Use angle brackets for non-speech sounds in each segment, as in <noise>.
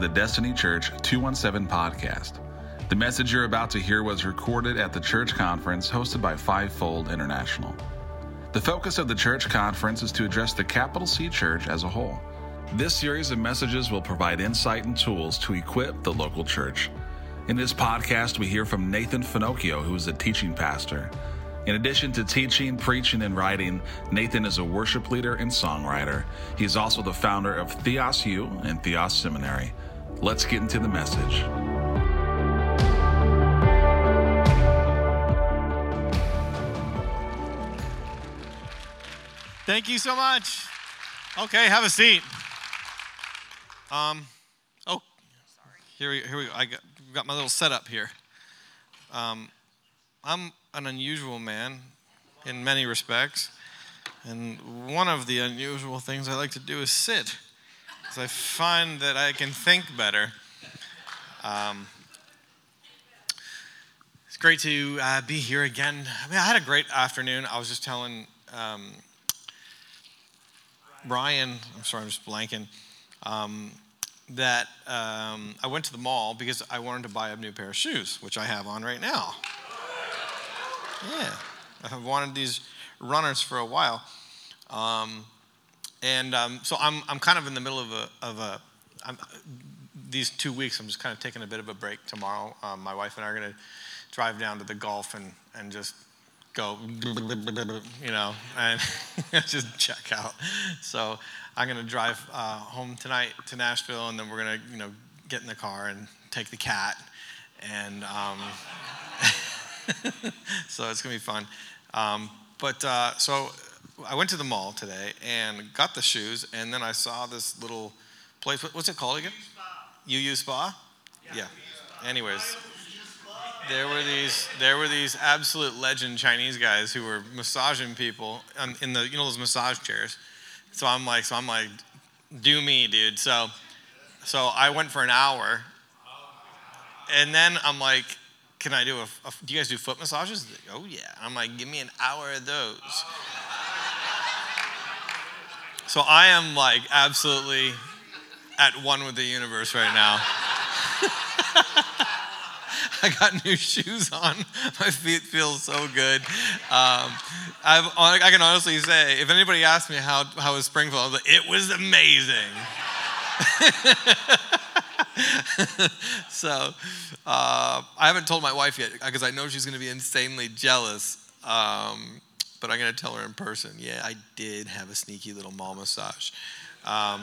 the Destiny Church 217 podcast. The message you're about to hear was recorded at the church conference hosted by Fivefold International. The focus of the church conference is to address the Capital C Church as a whole. This series of messages will provide insight and tools to equip the local church. In this podcast, we hear from Nathan Finochio, who is a teaching pastor. In addition to teaching, preaching, and writing, Nathan is a worship leader and songwriter. He is also the founder of Theos U and Theos Seminary. Let's get into the message. Thank you so much. Okay, have a seat. Um, oh, here we, here we go. I got, got my little setup here. Um, I'm an unusual man in many respects, and one of the unusual things I like to do is sit, because I find that I can think better. Um, it's great to uh, be here again. I mean, I had a great afternoon. I was just telling. Um, Brian, I'm sorry, I'm just blanking, um, that um, I went to the mall because I wanted to buy a new pair of shoes, which I have on right now. Yeah, I've wanted these runners for a while. Um, and um, so I'm, I'm kind of in the middle of a, of a I'm, these two weeks, I'm just kind of taking a bit of a break tomorrow. Um, my wife and I are going to drive down to the Gulf and, and just go, you know, and <laughs> just check out. So I'm going to drive uh, home tonight to Nashville, and then we're going to, you know, get in the car and take the cat. And um, <laughs> so it's going to be fun. Um, but uh, so I went to the mall today and got the shoes, and then I saw this little place. What's it called again? UU Spa? Yeah. yeah. Anyways, there were these there were these absolute legend Chinese guys who were massaging people in the you know those massage chairs. So I'm like so I'm like, do me, dude. So so I went for an hour, and then I'm like, can I do a, a do you guys do foot massages? oh yeah. I'm like, give me an hour of those. So I am like absolutely at one with the universe right now. <laughs> I got new shoes on. My feet feel so good. Um, i can honestly say, if anybody asks me how, how was Springfield, like, it was amazing. <laughs> so uh, I haven't told my wife yet because I know she's going to be insanely jealous. Um, but I'm going to tell her in person. Yeah, I did have a sneaky little mall massage. Um,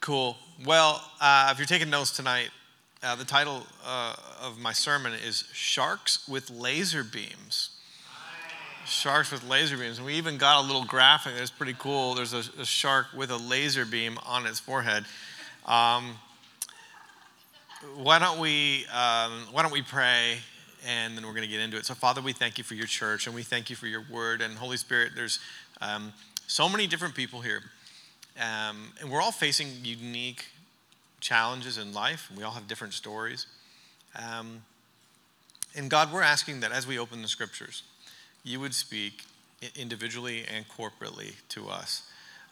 cool. Well, uh, if you're taking notes tonight, uh, the title uh, of my sermon is Sharks with Laser Beams. Sharks with laser beams. And we even got a little graphic that's pretty cool. There's a, a shark with a laser beam on its forehead. Um, why don't we um, why don't we pray and then we're going to get into it. So Father, we thank you for your church and we thank you for your word and Holy Spirit. There's um, so many different people here, um, and we're all facing unique challenges in life. We all have different stories. Um, and God, we're asking that as we open the scriptures, you would speak individually and corporately to us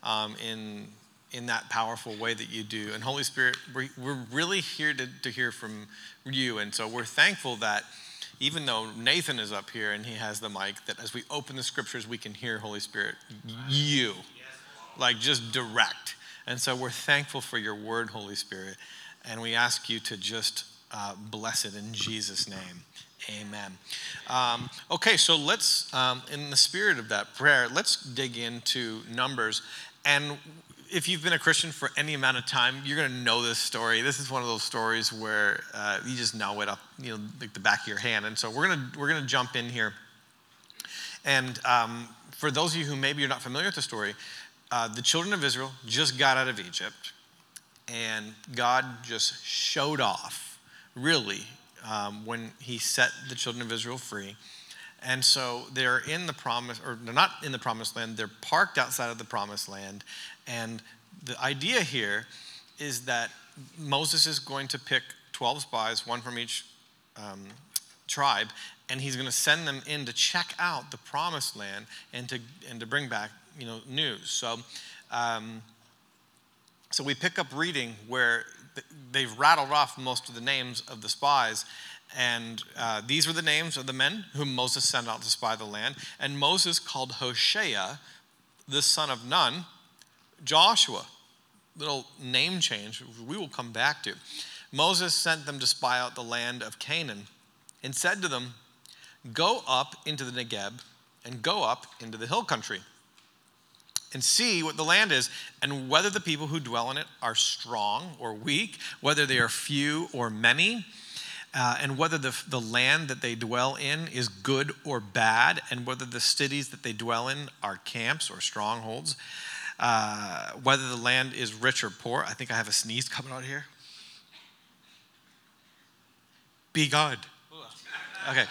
um, in, in that powerful way that you do. And Holy Spirit, we're, really here to, to hear from you. And so we're thankful that even though Nathan is up here and he has the mic, that as we open the scriptures, we can hear Holy Spirit, you, like just direct. And so we're thankful for your word, Holy Spirit, and we ask you to just uh, bless it in Jesus' name. Amen. Um, okay, so let's, um, in the spirit of that prayer, let's dig into Numbers. And if you've been a Christian for any amount of time, you're going to know this story. This is one of those stories where uh, you just know it up, you know, like the back of your hand. And so we're going to we're going to jump in here. And um, for those of you who maybe you're not familiar with the story, uh, the children of Israel just got out of Egypt, and God just showed off, really, um, when He set the children of Israel free. And so they're in the promise, or they're not in the promised land, they're parked outside of the promised land. And the idea here is that Moses is going to pick 12 spies, one from each um, tribe, and he's going to send them in to check out the promised land and to, and to bring back you know, news. So, um, So we pick up reading where they've rattled off most of the names of the spies. And uh, these were the names of the men whom Moses sent out to spy the land. And Moses called Hoshea, the son of Nun, Joshua. Little name change, we will come back to. Moses sent them to spy out the land of Canaan and said to them, Go up into the Negeb and go up into the hill country and see what the land is and whether the people who dwell in it are strong or weak, whether they are few or many. Uh, and whether the, the land that they dwell in is good or bad, and whether the cities that they dwell in are camps or strongholds, uh, whether the land is rich or poor. I think I have a sneeze coming out here. Be God. Okay.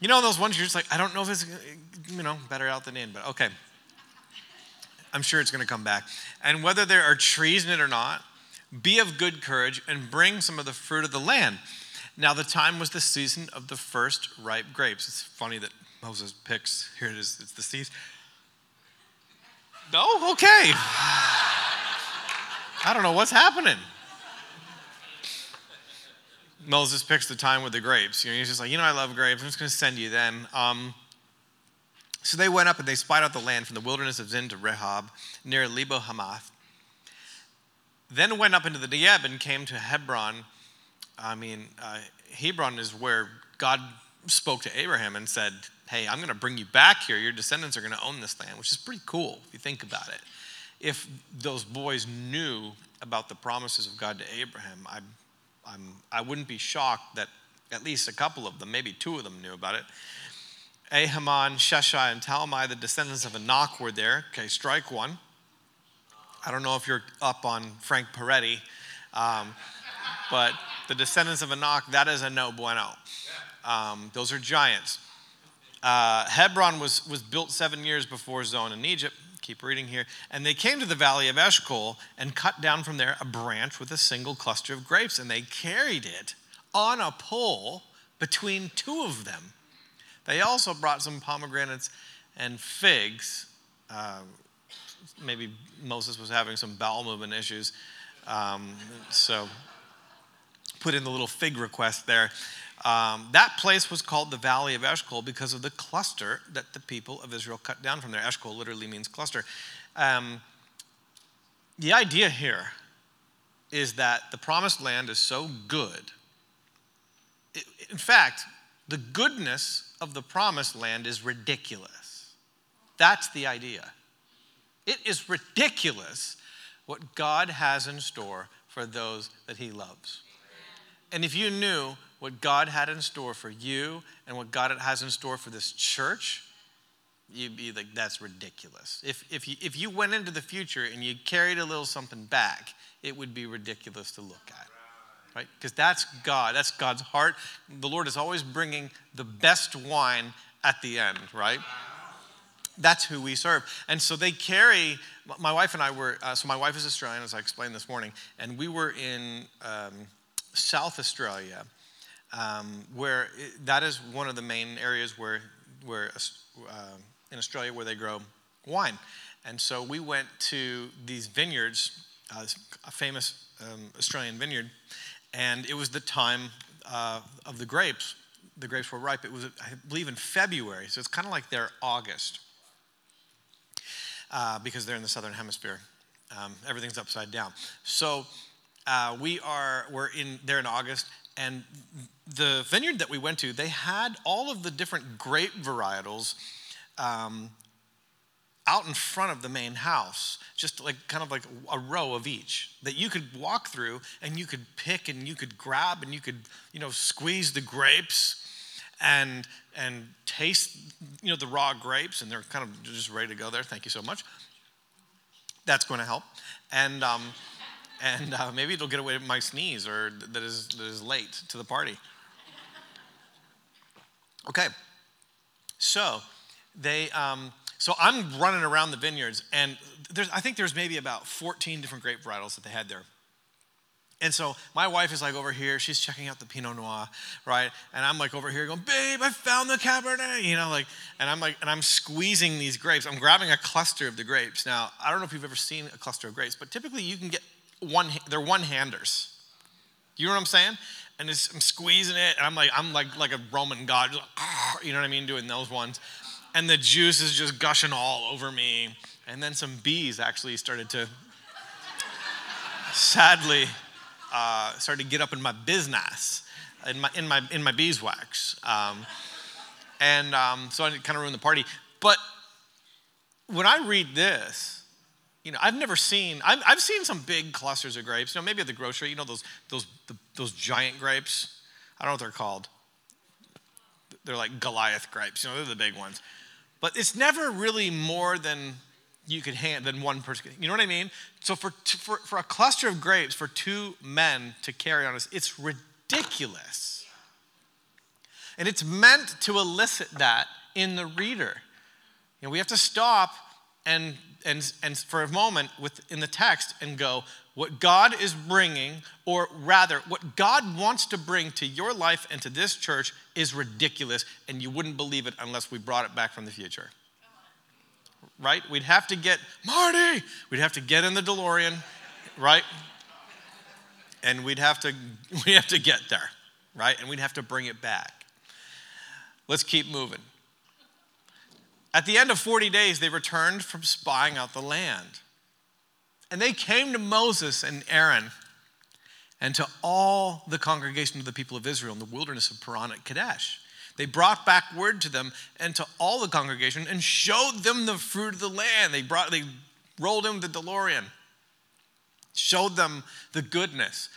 You know those ones you're just like, I don't know if it's, you know, better out than in, but okay. I'm sure it's going to come back. And whether there are trees in it or not, be of good courage and bring some of the fruit of the land. Now, the time was the season of the first ripe grapes. It's funny that Moses picks, here it is, it's the season. No? Okay. I don't know what's happening. Moses picks the time with the grapes. You know, he's just like, you know, I love grapes. I'm just going to send you then. Um, so they went up and they spied out the land from the wilderness of Zin to Rehob, near Lebo Hamath. Then went up into the Negeb and came to Hebron. I mean, uh, Hebron is where God spoke to Abraham and said, Hey, I'm going to bring you back here. Your descendants are going to own this land, which is pretty cool if you think about it. If those boys knew about the promises of God to Abraham, I I'm, I wouldn't be shocked that at least a couple of them, maybe two of them, knew about it. Ahiman, Sheshai, and Talmai, the descendants of Anak, were there. Okay, strike one. I don't know if you're up on Frank Peretti, um, but the descendants of Anak, that is a no bueno. Um, those are giants. Uh, Hebron was, was built seven years before Zoan in Egypt. Keep reading here. And they came to the valley of Eshcol and cut down from there a branch with a single cluster of grapes, and they carried it on a pole between two of them. They also brought some pomegranates and figs. Uh, maybe Moses was having some bowel movement issues. Um, so put in the little fig request there. Um, that place was called the Valley of Eshcol because of the cluster that the people of Israel cut down from there. Eshcol literally means cluster. Um, the idea here is that the promised land is so good. In fact, the goodness of the promised land is ridiculous. That's the idea. It is ridiculous what God has in store for those that He loves. And if you knew what God had in store for you and what God has in store for this church, you'd be like, that's ridiculous. If, if, you, if you went into the future and you carried a little something back, it would be ridiculous to look at. Right? Because that's God. That's God's heart. The Lord is always bringing the best wine at the end, right? That's who we serve. And so they carry, my wife and I were, uh, so my wife is Australian, as I explained this morning, and we were in um, South Australia um, where it, that is one of the main areas where, where uh, in Australia where they grow wine. And so we went to these vineyards, uh, a famous um, Australian vineyard, and it was the time uh, of the grapes. The grapes were ripe. It was, I believe, in February, so it's kind of like their August uh, because they're in the southern hemisphere. Um, everything's upside down. So uh, we are we're in there in August, and the vineyard that we went to, they had all of the different grape varietals um, out in front of the main house, just like kind of like a row of each that you could walk through and you could pick and you could grab and you could, you know, squeeze the grapes and and taste, you know, the raw grapes and they're kind of just ready to go there. Thank you so much. That's going to help. And um, and uh, maybe it'll get away with my sneeze or that is, that is late to the party. Okay, so they, um, so I'm running around the vineyards, and there's, I think there's maybe about 14 different grape varietals that they had there. And so my wife is like over here, she's checking out the Pinot Noir, right? And I'm like over here going, babe, I found the Cabernet, you know, like, and I'm like, and I'm squeezing these grapes. I'm grabbing a cluster of the grapes. Now, I don't know if you've ever seen a cluster of grapes, but typically you can get one, they're one handers. You know what I'm saying? And I'm squeezing it, and I'm like, I'm like, like a Roman god, like, you know what I mean, doing those ones. And the juice is just gushing all over me. And then some bees actually started to, sadly, uh, started to get up in my business, in my, in my, in my beeswax. Um, and um, so I kind of ruined the party. But when I read this, you know, I've never seen, I've, I've seen some big clusters of grapes. You know, maybe at the grocery, you know, those, those, the, those giant grapes. I don't know what they're called. They're like Goliath grapes, you know, they're the big ones. But it's never really more than you could hand than one person. You know what I mean? So for, for, for a cluster of grapes, for two men to carry on us, it's ridiculous. And it's meant to elicit that in the reader. You know, we have to stop and, and, and for a moment within the text and go, what God is bringing, or rather, what God wants to bring to your life and to this church is ridiculous, and you wouldn't believe it unless we brought it back from the future right? We'd have to get, Marty, we'd have to get in the DeLorean, right? And we'd have to, <laughs> we have to get there, right? And we'd have to bring it back. Let's keep moving. At the end of 40 days, they returned from spying out the land. And they came to Moses and Aaron and to all the congregation of the people of Israel in the wilderness of Paran at Kadesh. They brought back word to them and to all the congregation and showed them the fruit of the land. They brought they rolled in the DeLorean, showed them the goodness.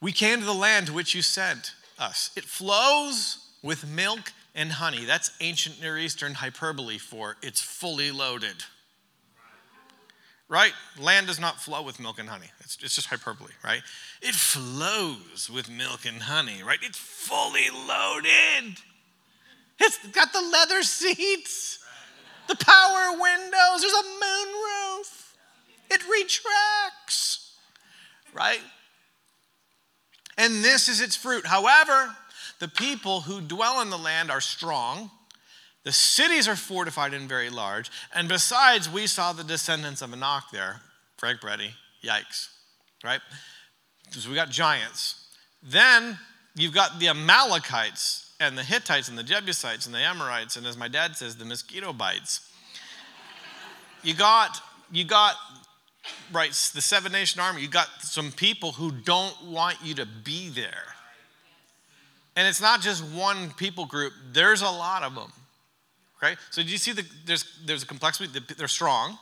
We came to the land to which you sent us. It flows with milk and honey. That's ancient Near Eastern hyperbole for it's fully loaded. Right? Land does not flow with milk and honey. It's, it's just hyperbole, right? It flows with milk and honey, right? It's fully loaded. It's got the leather seats, the power windows, there's a moonroof. It retracts, right? And this is its fruit. However, the people who dwell in the land are strong. The cities are fortified and very large. And besides, we saw the descendants of Anak there. Frank Peretti, yikes, right? So we got giants. Then you've got the Amalekites and the Hittites and the Jebusites and the Amorites, and as my dad says, the mosquito bites. You got, you got, right, the seven nation army, you got some people who don't want you to be there. And it's not just one people group, there's a lot of them. Okay? So do you see the, there's, there's a complexity, they're strong,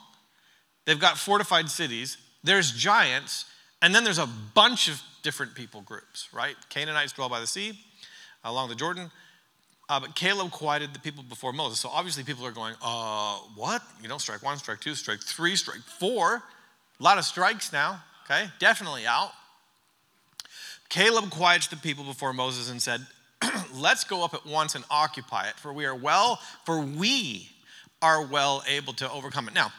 they've got fortified cities, there's giants, and then there's a bunch of different people groups, right? Canaanites dwell by the sea, along the Jordan. Uh, but Caleb quieted the people before Moses. So obviously people are going, uh, what? You know, strike one, strike two, strike three, strike four. A lot of strikes now, okay? Definitely out. Caleb quiets the people before Moses and said, <clears throat> Let's go up at once and occupy it, for we are well, for we are well able to overcome it. Now,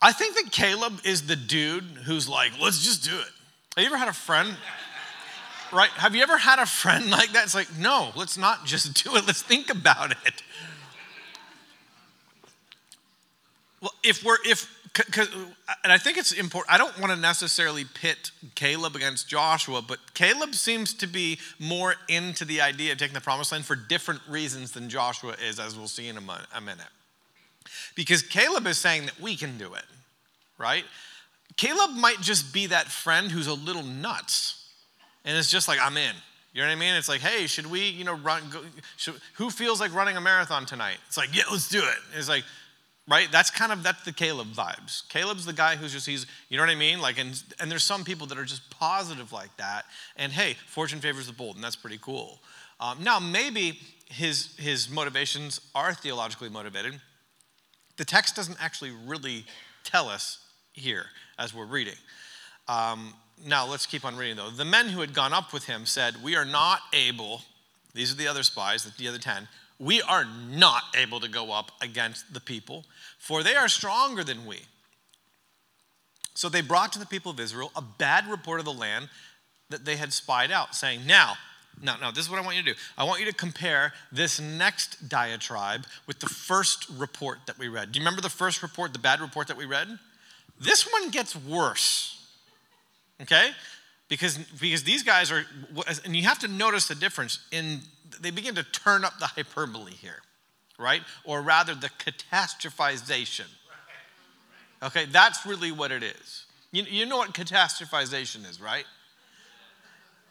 I think that Caleb is the dude who's like, let's just do it. Have you ever had a friend <laughs> right? Have you ever had a friend like that? It's like, no, let's not just <laughs> do it, let's think about it. Well, if we're, if, and I think it's important, I don't want to necessarily pit Caleb against Joshua, but Caleb seems to be more into the idea of taking the promised land for different reasons than Joshua is, as we'll see in a minute. Because Caleb is saying that we can do it, right? Caleb might just be that friend who's a little nuts and it's just like, I'm in. You know what I mean? It's like, hey, should we, you know, run? Go, should, who feels like running a marathon tonight? It's like, yeah, let's do it. It's like, right? That's kind of that's the Caleb vibes. Caleb's the guy who's just he's, you know what I mean? Like, and and there's some people that are just positive like that. And hey, fortune favors the bold, and that's pretty cool. Um, now, maybe his his motivations are theologically motivated. The text doesn't actually really tell us here as we're reading. Um, now let's keep on reading though. The men who had gone up with him said, We are not able, these are the other spies, the other 10, we are not able to go up against the people, for they are stronger than we. So they brought to the people of Israel a bad report of the land that they had spied out, saying, Now, now, now, this is what I want you to do. I want you to compare this next diatribe with the first report that we read. Do you remember the first report, the bad report that we read? This one gets worse. Okay? Because, because these guys are, and you have to notice the difference in, they begin to turn up the hyperbole here, right? Or rather, the catastrophization. Okay, that's really what it is. You, you know what catastrophization is, right?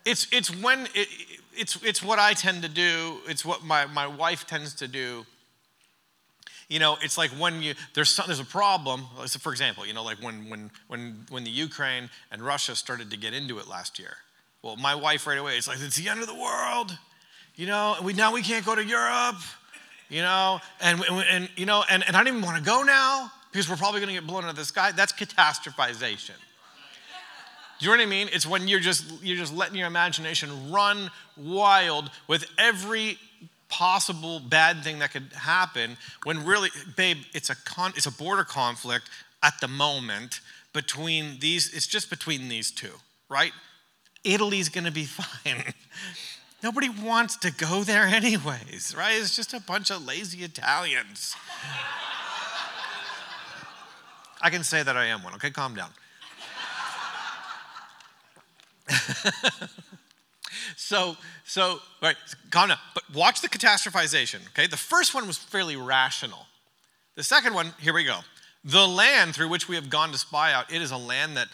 It's, it's when, it, it's, it's what I tend to do, it's what my, my wife tends to do. You know, it's like when you, there's, some, there's a problem, so for example, you know, like when, when, when, when the Ukraine and Russia started to get into it last year. Well, my wife right away, it's like, it's the end of the world. You know, we, now we can't go to Europe, you know, and, and, you know, and, and I don't even want to go now because we're probably going to get blown out of the sky. That's catastrophization. Do you know what I mean? It's when you're just you're just letting your imagination run wild with every possible bad thing that could happen when really babe it's a con, it's a border conflict at the moment between these it's just between these two right italy's going to be <laughs> fine nobody wants to go there anyways right it's just a bunch of lazy italians i can say that i am one okay calm down <laughs> so, so, right, calm down. But watch the catastrophization, okay? The first one was fairly rational. The second one, here we go. The land through which we have gone to spy out, it is a land that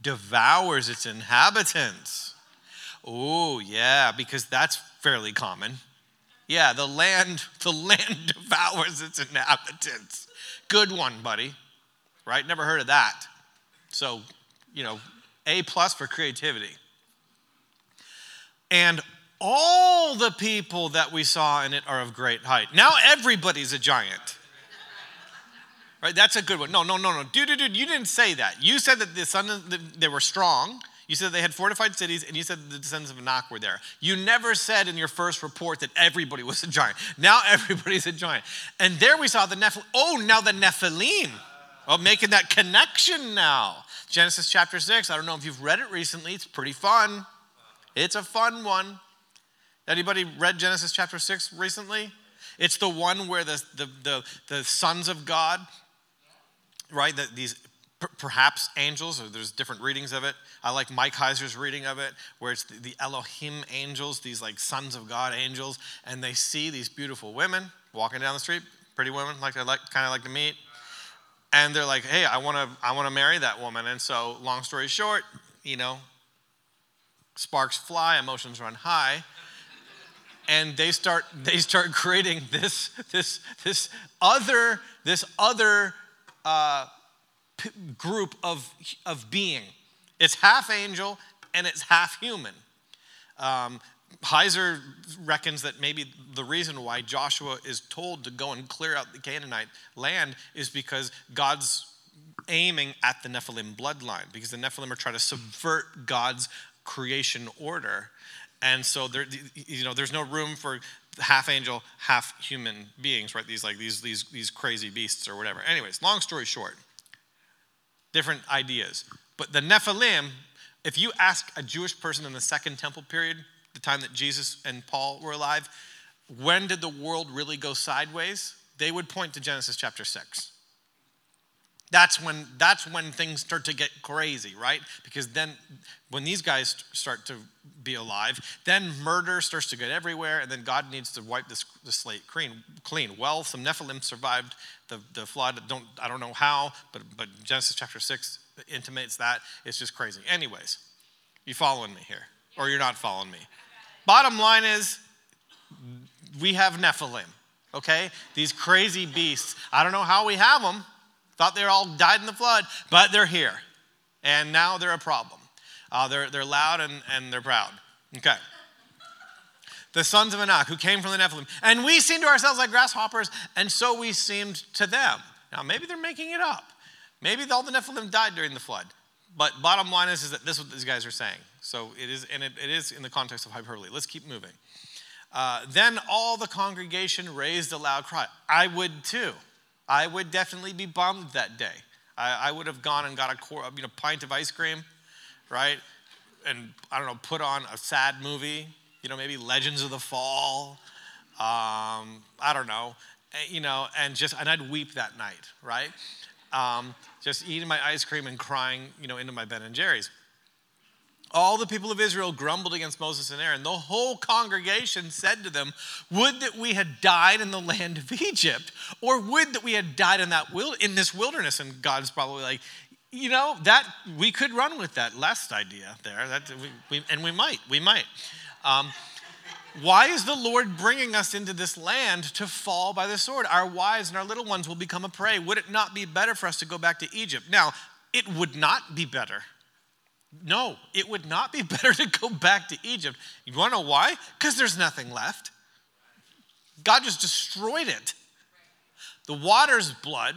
devours its inhabitants. Oh, yeah, because that's fairly common. Yeah, the land, <laughs> the land <laughs> devours its inhabitants. Good one, buddy. Right? Never heard of that. So, you know, A plus for creativity. And all the people that we saw in it are of great height. Now everybody's a giant. Right? That's a good one. No, no, no, no. Dude, dude, dude, you didn't say that. You said that the son they were strong. You said they had fortified cities, and you said the descendants of Anak were there. You never said in your first report that everybody was a giant. Now <laughs> everybody's a giant. And there we saw the Nephilim. Oh, now the Nephilim. Well, making that connection now. Genesis chapter 6. I don't know if you've read it recently. It's pretty fun. It's a fun one. Anybody read Genesis chapter 6 recently? It's the one where the, the, the, the sons of God, right, the, these perhaps angels, or there's different readings of it. I like Mike Heiser's reading of it, where it's the, the Elohim angels, these like sons of God angels, and they see these beautiful women walking down the street, pretty women, like I like, kind of like to meet. And they're like, hey, I want to I wanna marry that woman. And so, long story short, you know, sparks fly, emotions run high. And they start, they start creating this, this, this other, this other uh, p- group of, of being. It's half angel and it's half human. Um, Heiser reckons that maybe the reason why Joshua is told to go and clear out the Canaanite land is because God's aiming at the Nephilim bloodline, because the Nephilim are trying to subvert God's creation order. And so there, you know, there's no room for half angel, half human beings, right? These like these these these crazy beasts or whatever. Anyways, long story short, different ideas. But the Nephilim, if you ask a Jewish person in the second temple period, the time that Jesus and Paul were alive, when did the world really go sideways? They would point to Genesis chapter 6 that's when that's when things start to get crazy right? Because then when these guys start to be alive then murder starts to get everywhere and then god needs to wipe this, the slate clean clean. Well some nephilim survived the, the flood. Don't i don't know how but but genesis chapter 6 intimates that. It's just crazy. Anyways you following me here or you're not following me? Bottom line is we have nephilim okay? These crazy beasts. I don't know how we have them Thought they all died in the flood, but they're here. And now they're a problem. Uh, they're, they're loud and, and they're proud. Okay. The sons of Anak who came from the Nephilim. And we seemed to ourselves like grasshoppers, and so we seemed to them. Now, maybe they're making it up. Maybe all the Nephilim died during the flood. But bottom line is, is that this is what these guys are saying. So it is, and it, it is in the context of hyperbole. Let's keep moving. Uh, then all the congregation raised a loud cry. I would too. I would definitely be bummed that day. I, I would have gone and got a you know, pint of ice cream, right? And I don't know, put on a sad movie, you know, maybe Legends of the Fall. Um, I don't know, eh, you know, and just, and I'd weep that night, right? Um, just eating my ice cream and crying, you know, into my Ben and Jerry's. All the people of Israel grumbled against Moses and Aaron. The whole congregation said to them, Would that we had died in the land of Egypt, or would that we had died in, that in this wilderness. And God's probably like, you know, that we could run with that last idea there. That we, we, and we might, we might. Um, why is the Lord bringing us into this land to fall by the sword? Our wives and our little ones will become a prey. Would it not be better for us to go back to Egypt? Now, it would not be better no, it would not be <laughs> better to go back to Egypt. You want to know why? Because there's nothing left. God just destroyed it. The water's blood.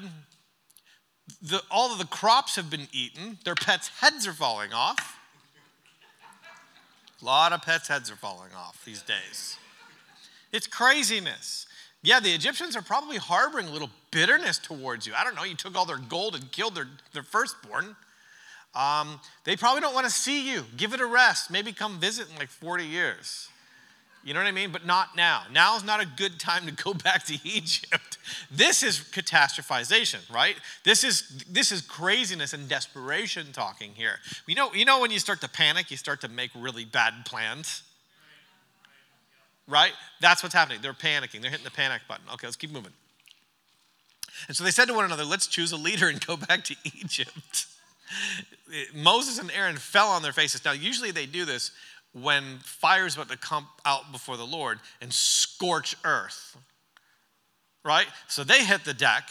The, all of the crops have been eaten. Their pets' heads are falling off. A lot of pets' heads are falling off these days. It's craziness. Yeah, the Egyptians are probably harboring a little bitterness towards you. I don't know, you took all their gold and killed their, their firstborn. Um, they probably don't want to see you. Give it a rest. Maybe come visit in like 40 years. You know what I mean? But not now. Now is not a good time to go <laughs> back to Egypt. This is catastrophization, right? This is this is craziness and desperation talking here. You know, you know when you start to panic, you start to make really bad plans. Right? That's what's happening. They're panicking. They're hitting the panic button. Okay, let's keep moving. And so they said to one another, let's choose a leader and go back to Egypt. Moses and Aaron fell on their faces. Now, usually they do this when fire's about to come out before the Lord and scorch earth. Right? So they hit the deck.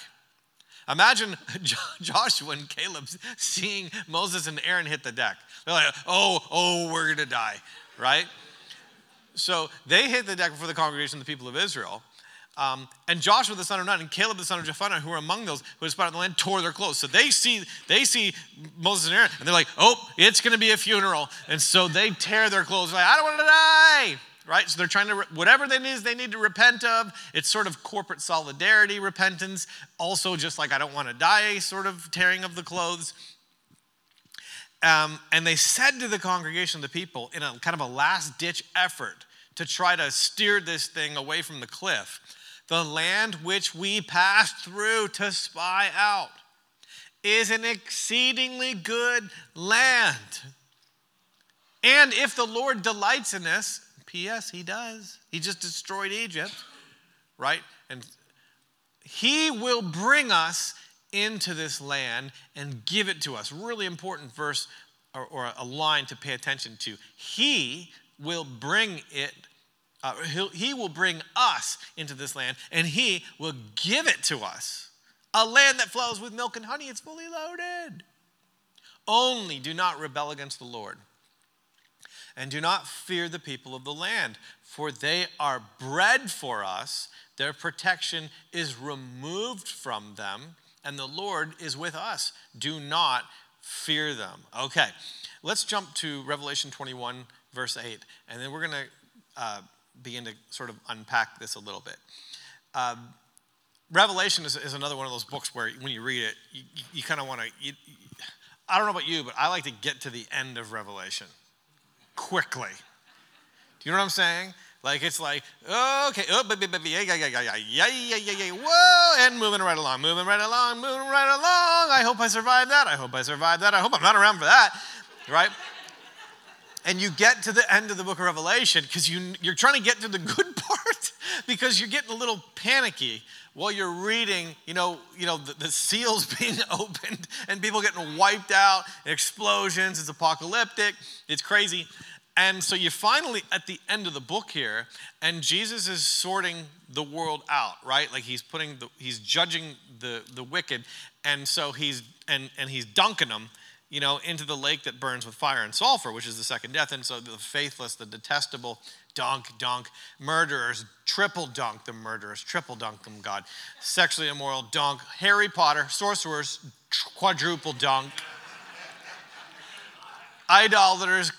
Imagine <laughs> Joshua and Caleb seeing Moses and Aaron hit the deck. They're like, oh, oh, we're going to die. Right? So they hit the deck before the congregation, the people of Israel. Um, and Joshua the son of Nun and Caleb the son of Jephunneh, who were among those who had spotted the land, tore their clothes. So they see they see Moses and Aaron, and they're like, "Oh, it's going to be a funeral." And so they tear their clothes. Like, I don't want to die. Right? So they're trying to whatever they need they need to repent of. It's sort of corporate solidarity repentance. Also, just like I don't want to die, sort of tearing of the clothes. Um, and they said to the congregation, the people, in a kind of a last ditch effort to try to steer this thing away from the cliff the land which we passed through to spy out is an exceedingly good land. And if the Lord delights in this, P.S., he does. He just destroyed Egypt, right? And he will bring us into this land and give it to us. Really important verse or, or a line to pay attention to. He will bring it uh, he will bring us into this land and he will give it to us. A land that flows with milk and honey, it's fully loaded. Only do not rebel against the Lord. And do not fear the people of the land, for they are bread for us. Their protection is removed from them, and the Lord is with us. Do not fear them. Okay, let's jump to Revelation 21, verse 8, and then we're going to uh, begin to sort of unpack this a little bit. Um, Revelation is, is, another one of those books where when you read it, you, you, kind of want to. I don't know about you, but I like to get to the end of Revelation quickly. Do you know what I'm saying? Like it's like, okay, oh, yeah, yeah, yeah, yeah, yeah, yeah, yeah, yeah, whoa, and moving right along, moving right along, moving right along. I hope I survived that. I hope I survived that. I hope I'm not around for that, right? And you get to the end of the book of Revelation because you, you're trying to get to the good <laughs> part because you're getting a little panicky while you're reading, you know, you know the, the seals <laughs> being opened and people getting wiped out, explosions, it's apocalyptic, it's crazy. And so you finally at the end of the book here, and Jesus is sorting the world out, right? Like he's putting the, he's judging the the wicked, and so he's and and he's dunking them you know, into the lake that burns with fire and sulfur, which is the second death. And so the faithless, the detestable, dunk, dunk. Murderers, triple dunk the murderers, triple dunk them, God. Sexually immoral, dunk. Harry Potter, sorcerers, quadruple dunk. Idolaters,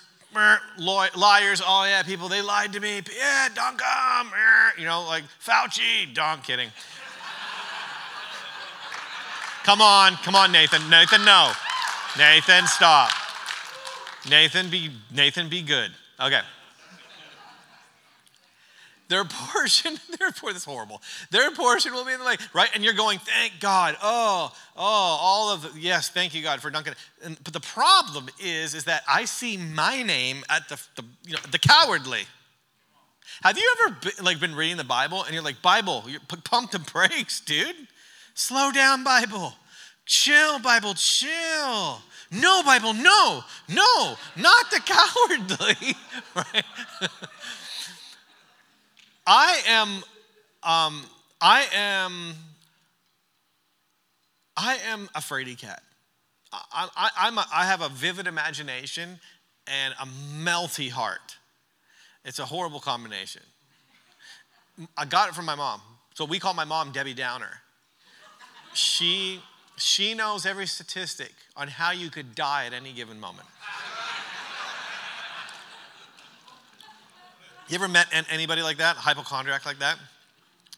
liars, oh yeah, people, they lied to me. Yeah, dunk them. You know, like Fauci, dunk, kidding. Come on, come on, Nathan. Nathan, no. Nathan, stop. Nathan, be Nathan, be good. Okay. Their portion, <laughs> their portion, is horrible. Their portion will be in the lake, right? And you're going, thank God. Oh, oh, all of the, yes, thank you, God, for dunking. And, but the problem is, is that I see my name at the, the you know, the cowardly. Have you ever been, like been reading the Bible and you're like, Bible, you pump the brakes, dude. Slow down, Bible. Chill, Bible, chill. No, Bible, no, no, not the <laughs> cowardly, right? <laughs> I am, um, I am, I am a fraidy cat. I, I, I'm a, I have a vivid imagination and a melty heart. It's a horrible combination. I got it from my mom. So we call my mom Debbie Downer. She, she knows every statistic on how you could die at any given moment. You ever met anybody like that, hypochondriac like that?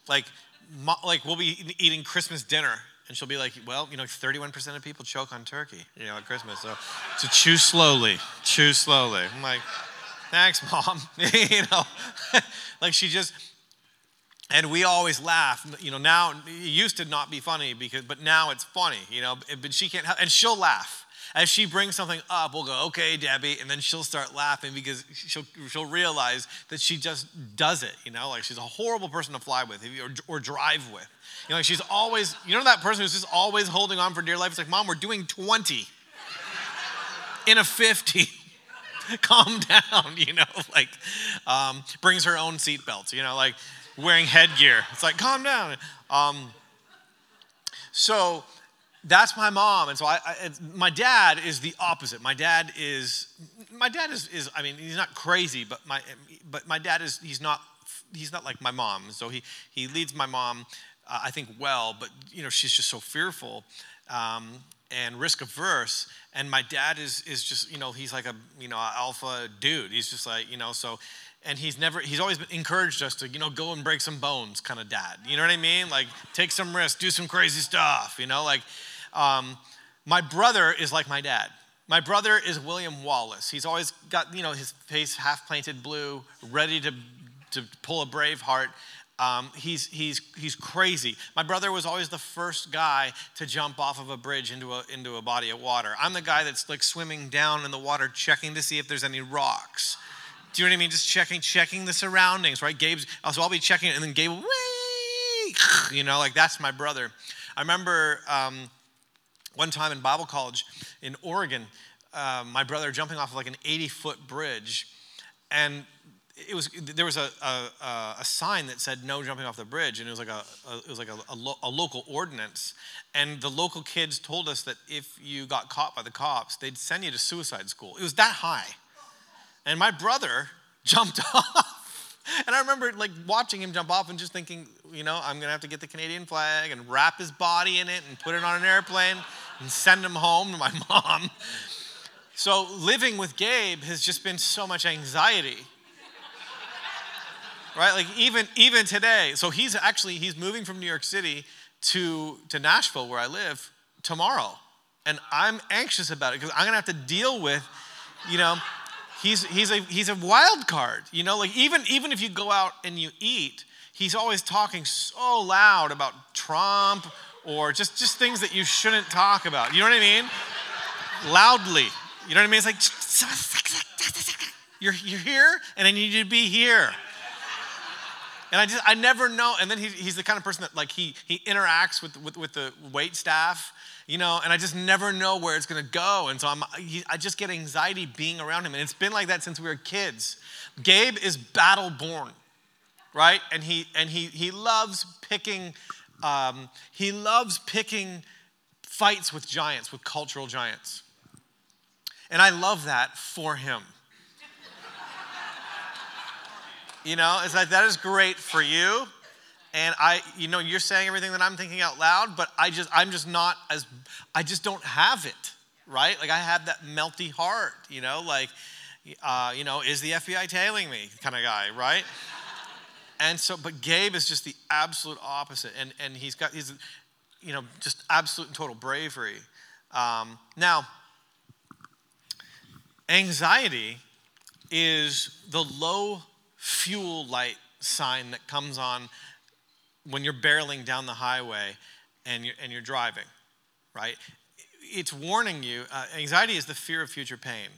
Like, like we'll be eating Christmas dinner, and she'll be like, "Well, you know, 31% of people choke on turkey, you know, at Christmas. So, so chew slowly, chew slowly." I'm like, "Thanks, mom." <laughs> you know, <laughs> like she just. And we always laugh. You know, now it used to not be funny because, but now it's funny. You know, but she can't, help, and she'll laugh as she brings something up, we'll go, okay, Debbie, and then she'll start laughing because she'll, she'll realize that she just does it, you know, like she's a horrible person to fly with or, or drive with. You know, like she's always, you know, that person who's just always holding on for dear life. It's like, Mom, we're doing 20 in a 50. <laughs> Calm down, <laughs> you know, like um, brings her own seatbelts, you know, like wearing headgear. It's like, calm down. Um, so, that's my mom. And so I, I, my dad is the opposite. My dad is my dad is, is i mean he's not crazy but my but my dad is he's not he's not like my mom. So he he leads my mom uh, i think well but you know she's just so fearful um, and risk averse. And my dad is is just you know he's like a you know alpha dude. He's just like you know so and he's never he's always encouraged us to you know go and break some bones kind of dad you know what i mean like take some risks do some crazy stuff you know like um, my brother is like my dad. My brother is William Wallace. He's always got, you know, his face half painted blue, ready to, to pull a Braveheart. Um, he's, he's, he's crazy. My brother was always the first guy to jump off of a bridge into a, into a body of water. I'm the guy that's like swimming down in the water, checking to see if there's any rocks. Do you know what I mean? Just checking, checking the surroundings, right? Gabe's, so I'll be checking and then Gabe, wee, <laughs> you know, like that's my brother. I remember um, one time in Bible college in Oregon, uh, my brother jumping off of like an 80 foot bridge, and it was there was a, a, a, sign that said no jumping off the bridge, and it was like a, a it was like a, lo, a, local ordinance. And the local kids told us that if you got caught by the cops, they'd send you to suicide school. It was that high, and my brother <laughs> jumped off. And I remember like watching him jump off and just thinking, you know, I'm gonna have to get the Canadian flag and wrap his body in it and put it on an airplane and send him home to my <laughs> mom. So living with Gabe has just been so much anxiety. Right? Like even even today. So he's actually he's moving from New York City to to Nashville where I live tomorrow. And I'm anxious about it because I'm to have to deal with, you know, he's he's a he's a wild card, you know, like even even if you go out and you eat, he's always talking so loud about Trump or just, just things that you shouldn't talk about. You know what I mean? Loudly. You know what I mean? It's like, you're, you're here and I need you to be here. And I just, I never know. And then he, he's the kind of person that like he, he interacts with, with, with the wait staff, you know, and I just never know where it's to go. And so I'm, I just get anxiety being around him. And it's been like that since we were kids. Gabe is battle born, right? And he, and he, he loves picking um, he loves picking fights with giants, with cultural giants. And I love that for him. you know, it's like that is great for you. And I, you know, you're saying everything that I'm thinking out loud, but I just, I'm just not as, I just don't have it, right? Like I have that melty heart, you know, like, uh, you know, is the FBI tailing me kind of guy, right? <laughs> And so, but Gabe is just the absolute opposite. And, and he's got, he's, you know, just absolute and total bravery. Um, now, anxiety is the low fuel light sign that comes on when you're barreling down the highway and you're, and you're driving, right? It's warning you. Uh, anxiety is the fear of future pain.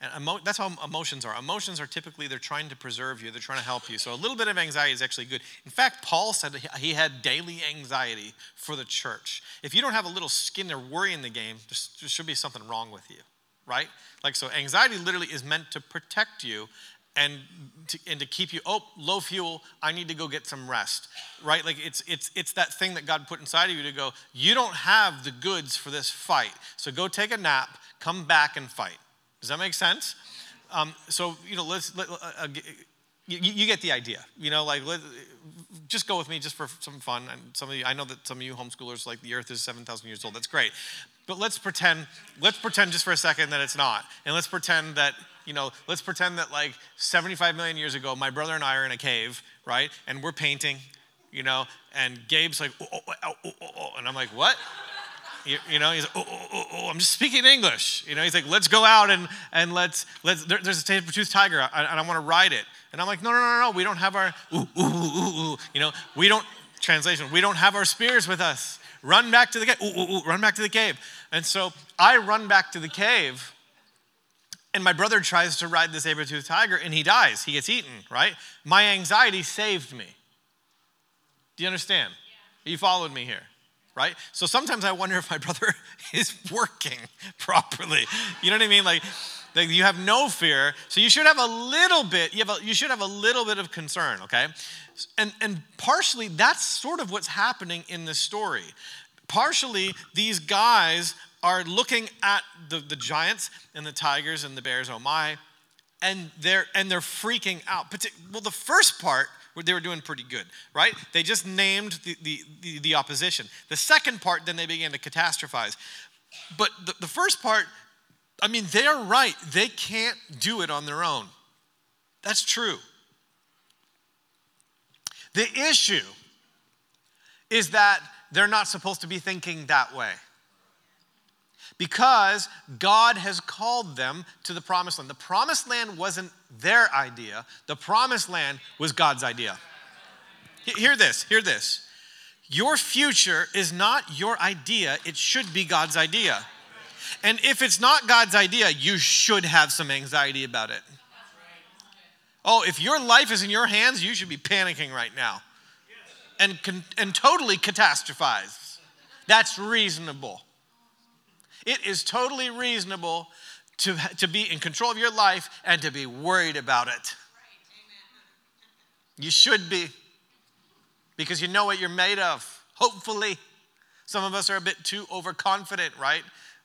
And emo- that's how emotions are. Emotions are typically, they're trying to preserve you, they're trying to help you. So a little bit of anxiety is actually good. In fact, Paul said he had daily anxiety for the church. If you don't have a little skin or worry in the game, there should be something wrong with you, right? Like, so anxiety literally is meant to protect you and to, and to keep you oh low fuel i need to go get some rest right like it's it's it's that thing that god put inside of you to go you don't have the goods for this fight so go take a nap come back and fight does that make sense? Um, so, you know, let's, let, uh, uh you, you, get the idea. You know, like, let, just go with me just for some fun. And some of you, I know that some of you homeschoolers, like, the earth is 7,000 years old. That's great. But let's pretend, let's pretend just for a second that it's not. And let's pretend that, you know, let's pretend that, like, 75 million years ago, my brother and I are in a cave, right? And we're painting, you know, and Gabe's like, oh, oh, oh, oh, oh. oh. and I'm like, what? You, you know, he's like, oh, oh, oh, oh, oh, I'm just speaking English. You know, he's like, let's go out and, and let's, let's there, there's a saber-toothed tiger and I want to ride it. And I'm like, no, no, no, no, we don't have our, ooh, ooh, ooh, ooh. You know, we don't, translation, we don't have our spears with us. Run back to the cave. Ooh, ooh, ooh, run back to the cave. And so I run back to the cave and my brother tries to ride the saber-toothed tiger and he dies. He gets eaten, right? My anxiety saved me. Do you understand? Yeah. You followed me here right? So sometimes I wonder if my brother <laughs> is working <laughs> properly. You know what I mean? Like, you have no fear, so you should have a little bit. You have a, you should have a little bit of concern, okay? And and partially that's sort of what's happening in this story. Partially, these guys are looking at the, the giants and the tigers and the bears, oh my, and they're and they're freaking out. Well, the first part they were doing pretty good, right? They just named the, the, the, the opposition. The second part, then they began to catastrophize. But the, the first part, I mean, they're right. They can't do it on their own. That's true. The issue is that they're not supposed to be thinking that way because God has called them to the promised land. The promised land wasn't their idea, the promised land was God's idea. Hear this, hear this. Your future is not your idea, it should be God's idea. And if it's not God's idea, you should have some anxiety about it. Oh, if your life is in your hands, you should be panicking right now and, and totally catastrophize. That's reasonable. It is totally reasonable to, to be in control of your life and to be worried about it. You should be, because you know what you're made of, hopefully. Some of us are a bit too overconfident, right?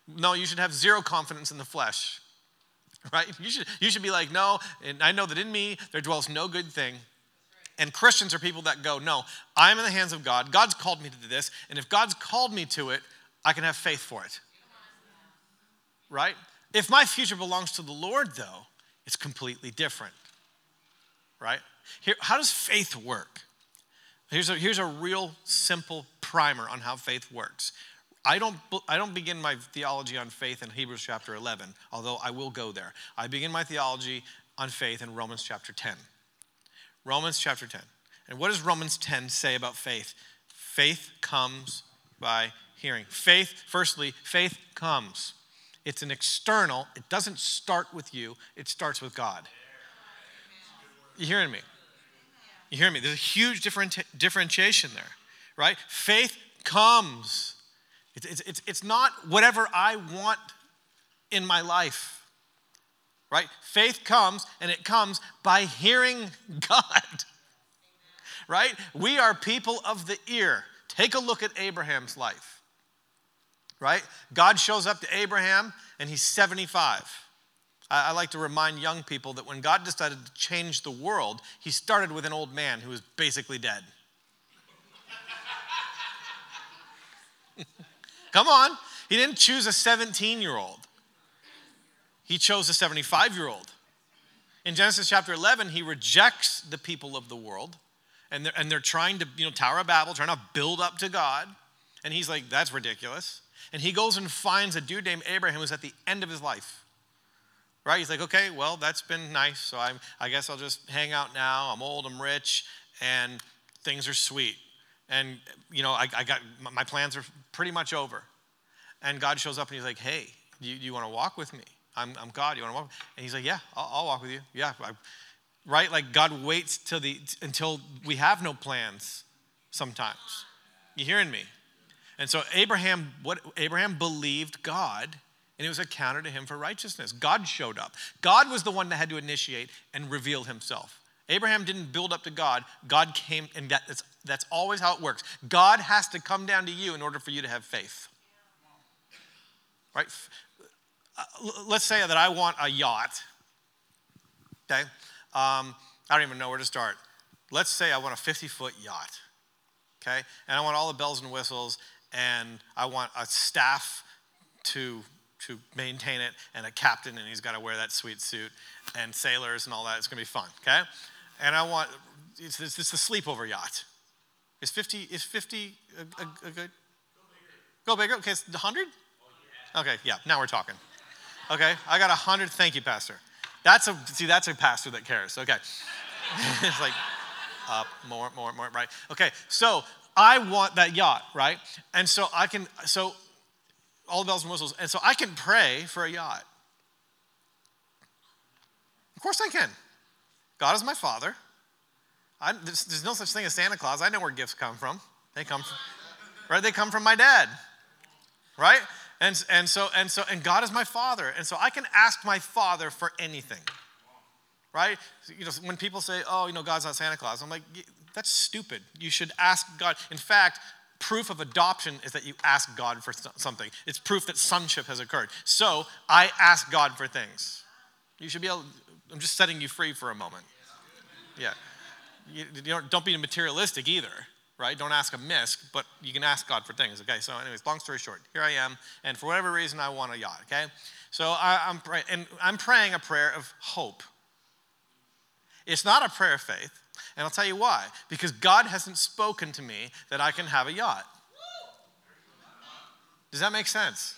No, you should have zero confidence in the flesh, <laughs> right? You should, you should be like, no, and I know that in me there dwells no good thing. And Christians are people that go, no, I'm in the hands of God. God's called me to this. And if God's called me to it, I can have faith for it right? If my future belongs to the Lord, though, it's completely different, right? Here, how does faith work? Here's a, here's a real simple primer on how faith works. I don't, I don't begin my theology on faith in Hebrews chapter 11, although I will go there. I begin my theology on faith in Romans chapter 10. Romans chapter 10. And what does Romans 10 say about faith? Faith comes by hearing. Faith, firstly, faith comes. It's an external, it doesn't start with you, it starts with God. You hearing me? You hearing me? There's a huge differenti- differentiation there, right? Faith comes. It's, it's, it's, not whatever I want in my life, right? Faith comes, and it comes by hearing <laughs> God, right? We are people of the ear. Take a look at Abraham's life right? God shows up to Abraham and he's 75. I, like to remind young people that when God decided to change the world, he started with an old man who was basically dead. Come on. He didn't choose a 17 year old, he chose a 75 year old. In Genesis chapter 11, he rejects the people of the world, and they're, and they're trying to, you know, Tower of Babel, trying to build up to God. And he's like, That's ridiculous. And he goes and finds a dude named Abraham who's at the end of his life. Right? He's like, Okay, well, that's been nice. So I'm, I guess I'll just hang out now. I'm old, I'm rich, and things are sweet. And, you know, I, I got my plans are pretty much over. And God shows up and he's like, Hey, do you, you want to walk with me? I'm, I'm God. You want to walk? And he's like, Yeah, I'll, I'll walk with you. Yeah. I, right? Like God waits till the, until we have no plans sometimes. You hearing me? And so Abraham, what Abraham believed God, and it was accounted to him for righteousness. God showed up. God was the one that had to initiate and reveal himself. Abraham didn't build up to God. God came, and that's, that's always how it works. God has to come down to you in order for you to have faith. Right? Uh, let's say that I want a yacht. Okay? Um, I don't even know where to start. Let's say I want a 50 foot yacht. Okay? And I want all the bells and whistles, and I want a staff to to maintain it and a captain and he's got to wear that sweet suit and sailors and all that it's going to be fun okay and i want it's, it's, it's the sleepover yacht is 50 is 50 a, a, a good go bigger okay it's 100 okay yeah now we're talking Okay, I got a hundred. Thank you, Pastor. That's a see. That's a pastor that cares. Okay, <laughs> it's like up more, more, more. Right. Okay. So I want that yacht, right? And so I can. So all the bells and whistles, and so I can pray for a yacht. Of course I can. God is my father. I, there's, there's, no such thing as Santa Claus. I know where gifts come from. They come from, right? They come from my dad, right? And, and so and so and God is my father. And so I can ask my father for anything. Right? You know, when people say, "Oh, you know, God's not Santa Claus," I'm like, "That's stupid. You should ask God." In fact, proof of adoption is that you ask God for something. It's proof that sonship has occurred. So I ask God for things. You should be able. I'm just setting you free for a moment. Yeah. You, you don't, don't be materialistic either right? Don't ask a misc, but you can ask God for things. Okay, so anyways, long story short, here I am, and for whatever reason, I want a yacht. Okay, so I, am praying, and I'm praying a prayer of hope. It's not a prayer of faith, and I'll tell you why. Because God hasn't spoken to me that I can have a yacht. Does that make sense?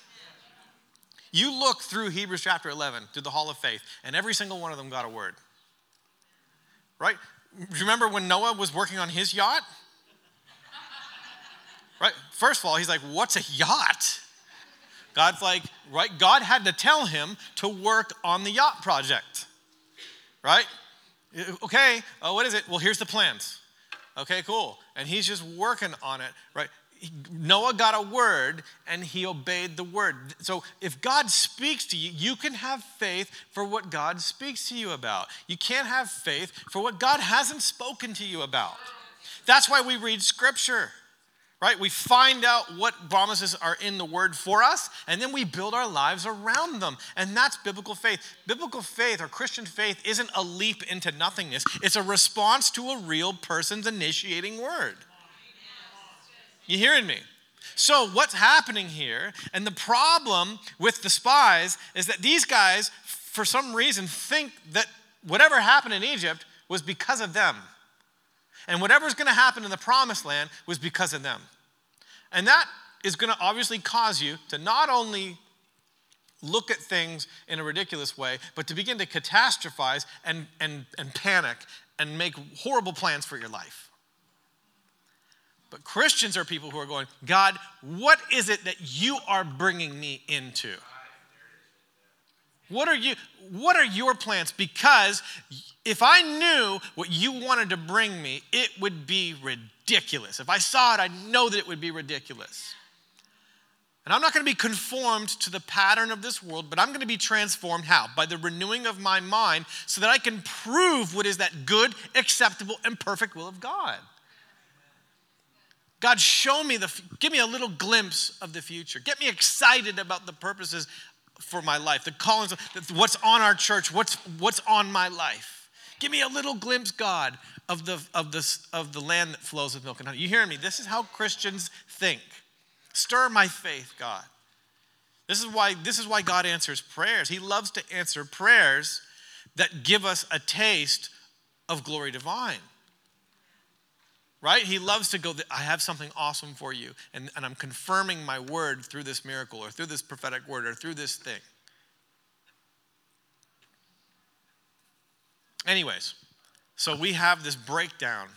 You look through Hebrews chapter 11, through the hall of faith, and every single one of them got a word. Right? Remember when Noah was working on his yacht? Right? First of all, he's like, What's a yacht? God's like, right? God had to tell him to work on the yacht project. Right? Okay, uh, what is it? Well, here's the plans. Okay, cool. And he's just working on it, right? Noah got a word and he obeyed the word. So if God speaks to you, you can have faith for what God speaks to you about. You can't have faith for what God hasn't spoken to you about. That's why we read scripture right? We find out what promises are in the word for us, and then we build our lives around them. And that's biblical faith. Biblical faith or Christian faith isn't a leap into nothingness, it's a response to a real person's initiating word. You hearing me? So, what's happening here, and the problem with the spies is that these guys, for some reason, think that whatever happened in Egypt was because of them. And whatever's going to happen in the promised land was because of them. And that is going to obviously cause you to not only look at things in a ridiculous way, but to begin to catastrophize and, and, and panic and make horrible plans for your life. But Christians are people who are going, God, what is it that you are bringing me into? What are you what are your plans because if I knew what you wanted to bring me, it would be ridiculous. If I saw it, I'd know that it would be ridiculous. And I'm not going to be conformed to the pattern of this world, but I'm going to be transformed how? By the renewing of my mind so that I can prove what is that good, acceptable, and perfect will of God. God, show me the, give me a little glimpse of the future. Get me excited about the purposes for my life, the callings, what's on our church, what's, what's on my life. Give me a little glimpse, God, of the, of, the, of the land that flows with milk and honey. You hear me? This is how Christians think. Stir my faith, God. This is why, this is why God answers prayers. He loves to answer prayers that give us a taste of glory divine. Right? He loves to go, I have something awesome for you, and, and I'm confirming my word through this miracle or through this prophetic word or through this thing. Anyways, so we have this breakdown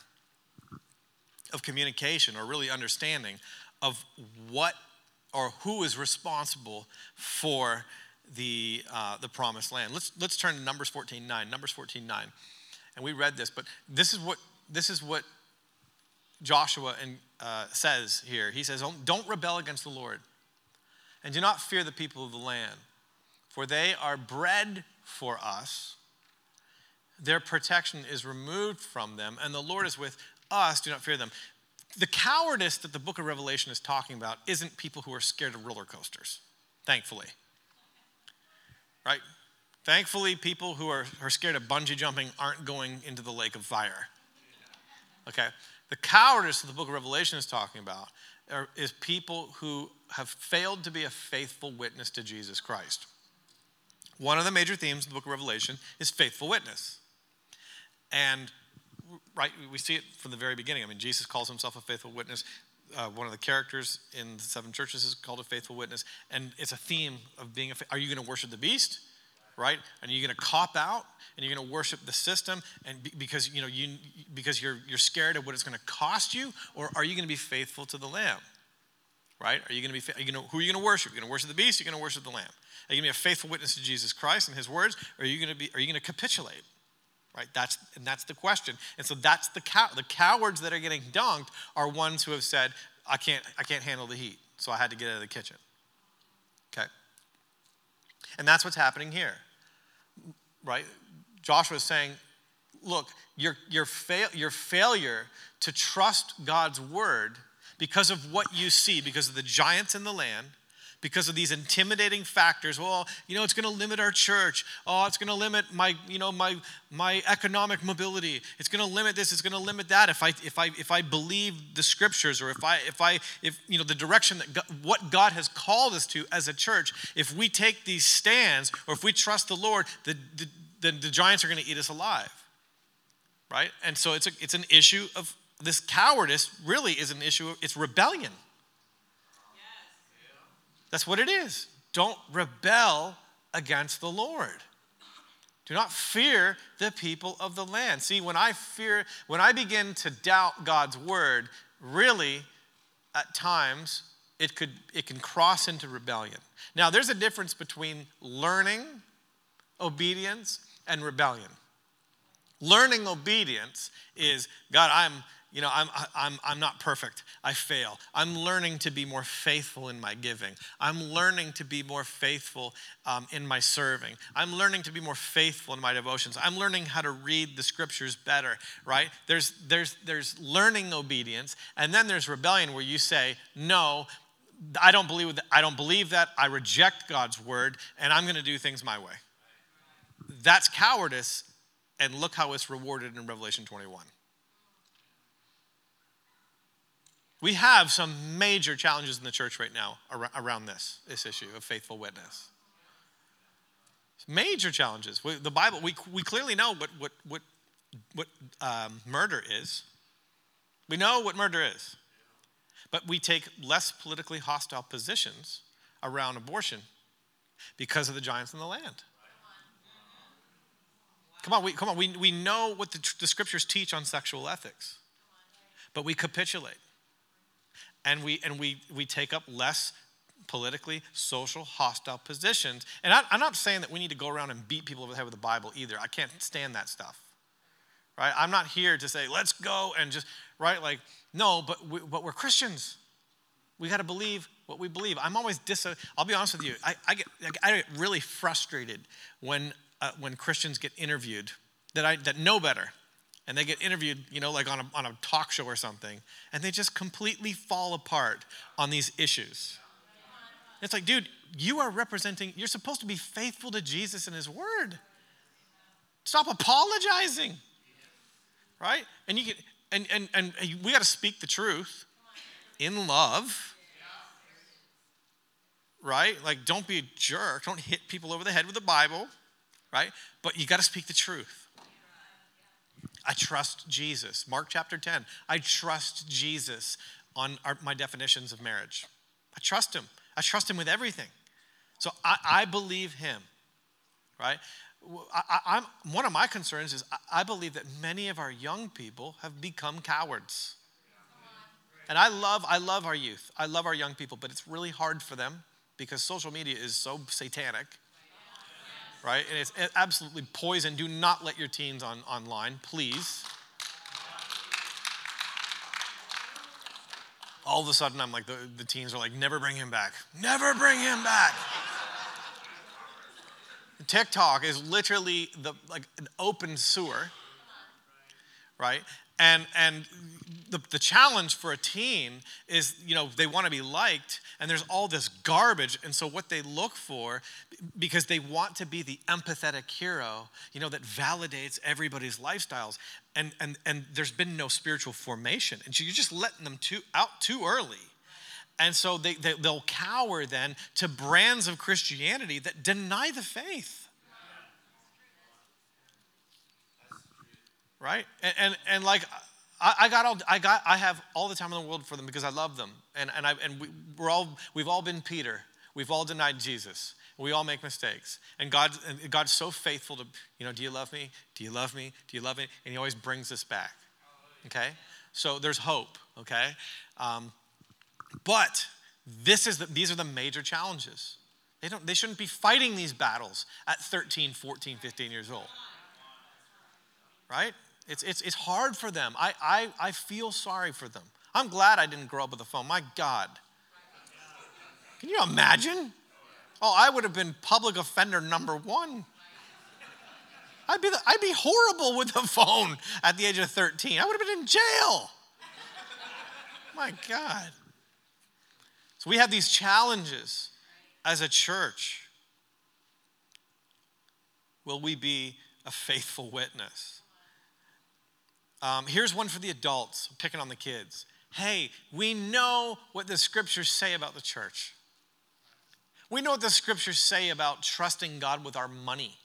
of communication or really understanding of what or who is responsible for the, uh, the promised land. Let's, let's turn to Numbers 14 9. Numbers 14 9. And we read this, but this is what, this is what Joshua and, uh, says here. He says, Don't rebel against the Lord, and do not fear the people of the land, for they are bread for us. Their protection is removed from them, and the Lord is with us. Do not fear them. The cowardice that the book of Revelation is talking about isn't people who are scared of roller coasters, thankfully. Right? Thankfully, people who are, are scared of bungee jumping aren't going into the lake of fire. Okay? The cowardice that the book of Revelation is talking about are, is people who have failed to be a faithful witness to Jesus Christ. One of the major themes of the book of Revelation is faithful witness. And right, we see it from the very beginning. I mean, Jesus calls himself a faithful witness. Uh, one of the characters in the seven churches is called a faithful witness, and it's a theme of being a. Are you going to worship the beast? Right? And you're going to cop out and you're going to worship the system and be, because you know you because you're you're scared of what it's going to cost you or are you going to be faithful to the lamb? Right? Are you going to be you to, who are you going to worship? You're going to worship the beast, you're going to worship the lamb. Are you going to be a faithful witness to Jesus Christ and his words or are you going to be are you going to capitulate? Right? That's and that's the question. And so that's the cow the cowards that are getting dunked are ones who have said I can't I can't handle the heat. So I had to get out of the kitchen. And that's what's happening here. Right? Joshua is saying, look, your, your, fail, your failure to trust God's word because of what you see, because of the giants in the land, because of these intimidating factors. Well you know it's going to limit our church. Oh it's going to limit my you know my my economic mobility. It's going to limit this it's going to limit that. If i if i if i believe the scriptures or if i if i if you know the direction that god, what god has called us to as a church if we take these stands or if we trust the lord the, the, the, the giants are going to eat us alive right? And so it's a, it's an issue of this cowardice really is an issue of, it's rebellion that's what it is. Don't rebel against the Lord. Do not fear the people of the land. See, when I fear, when I begin to doubt God's word, really, at times, it could it can cross into rebellion. Now, there's a difference between learning obedience and rebellion. Learning obedience is God, I'm you know, I'm, I'm, I'm not perfect. I fail. I'm learning to be more faithful in my giving. I'm learning to be more faithful um, in my serving. I'm learning to be more faithful in my devotions. I'm learning how to read the scriptures better, right? There's, there's, there's learning obedience, and then there's rebellion where you say, no, I don't believe that. I don't believe that. I reject God's word, and I'm going to do things my way. That's cowardice, and look how it's rewarded in Revelation 21. We have some major challenges in the church right now around this, this issue of faithful witness. Major challenges. We, the Bible, we, we clearly know what, what, what, what um, murder is. We know what murder is. But we take less politically hostile positions around abortion because of the giants in the land. Come on, we, come on. We, we know what the, the scriptures teach on sexual ethics, but we capitulate and we and we we take up less politically social hostile positions. And I, i'm not saying that we need to go around and beat people over the head with the bible either. I can't stand that stuff right? I'm not here to say let's go and just right? Like no but we, but we're christians. We got to believe what we believe. I'm always dis i'll be honest with you i, I get i get really frustrated when uh, when christians get interviewed that i that know better and they get interviewed, you know, like on a, on a talk show or something, and they just completely fall apart on these issues. It's like, dude, you are representing, you're supposed to be faithful to Jesus and his word. Stop apologizing. Right? And you get, and, and, and we got to speak the truth in love. Right? Like, don't be a jerk. Don't hit people over the head with the Bible. Right? But you got to speak the truth. I trust Jesus. Mark chapter 10. I trust Jesus on our, my definitions of marriage. I trust him. I trust him with everything. So I, I believe him, right? I, am one of my concerns is I, I believe that many of our young people have become cowards. And I love, I love our youth. I love our young people, but it's really hard for them because social media is so satanic, right? And it's absolutely poison. Do not let your teens on online, please. All of a sudden, I'm like, the, the teens are like, never bring him back. Never bring him back. TikTok is literally the, like an open sewer, right? And, and the, the challenge for a teen is, you know, they want to be liked, and there's all this garbage. And so, what they look for, because they want to be the empathetic hero, you know, that validates everybody's lifestyles, and, and, and there's been no spiritual formation. And so, you're just letting them too, out too early. And so, they, they, they'll cower then to brands of Christianity that deny the faith. Right? And, and, and like, I, got all, I got, I have all the time in the world for them because I love them. And, and, I, and we, we're all, we've all been Peter. We've all denied Jesus. We all make mistakes. And, God, and God's so faithful to, you know, do you love me? Do you love me? Do you love me? And he always brings us back. Okay? So there's hope, okay? Um, but this is the, these are the major challenges. They, don't, they shouldn't be fighting these battles at 13, 14, 15 years old. Right? It's, it's, it's hard for them. I, I, I feel sorry for them. I'm glad I didn't grow up with a phone. My God. Can you imagine? Oh, I would have been public offender number one. I'd be, the, I'd be horrible with a phone at the age of 13. I would have been in jail. My God. So we have these challenges as a church. Will we be a faithful witness? Um, here's one for the adults, picking on the kids. Hey, we know what the scriptures say about the church. We know what the scriptures say about trusting God with our money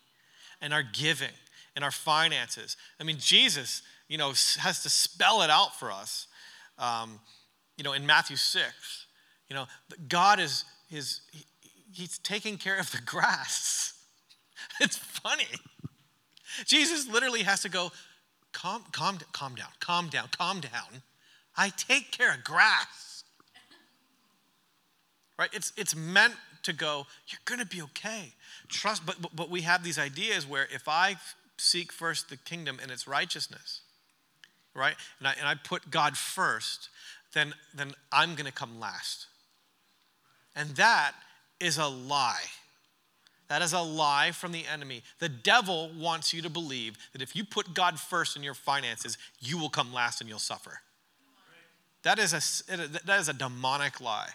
and our giving and our finances. I mean, Jesus, you know, has to spell it out for us. Um, you know, in Matthew 6, you know, God is, is he, he's taking care of the grass. <laughs> It's funny. Jesus literally has to go, calm, calm, calm down, calm down, calm down. I take care of grass. Right? It's, it's meant to go, you're going to be okay. Trust, but, but, but we have these ideas where if I seek first the kingdom and its righteousness, right? And I, and I put God first, then, then I'm going to come last. And that is a lie. That is a lie from the enemy. The devil wants you to believe that if you put God first in your finances, you will come last and you'll suffer. That is a, that is a demonic lie.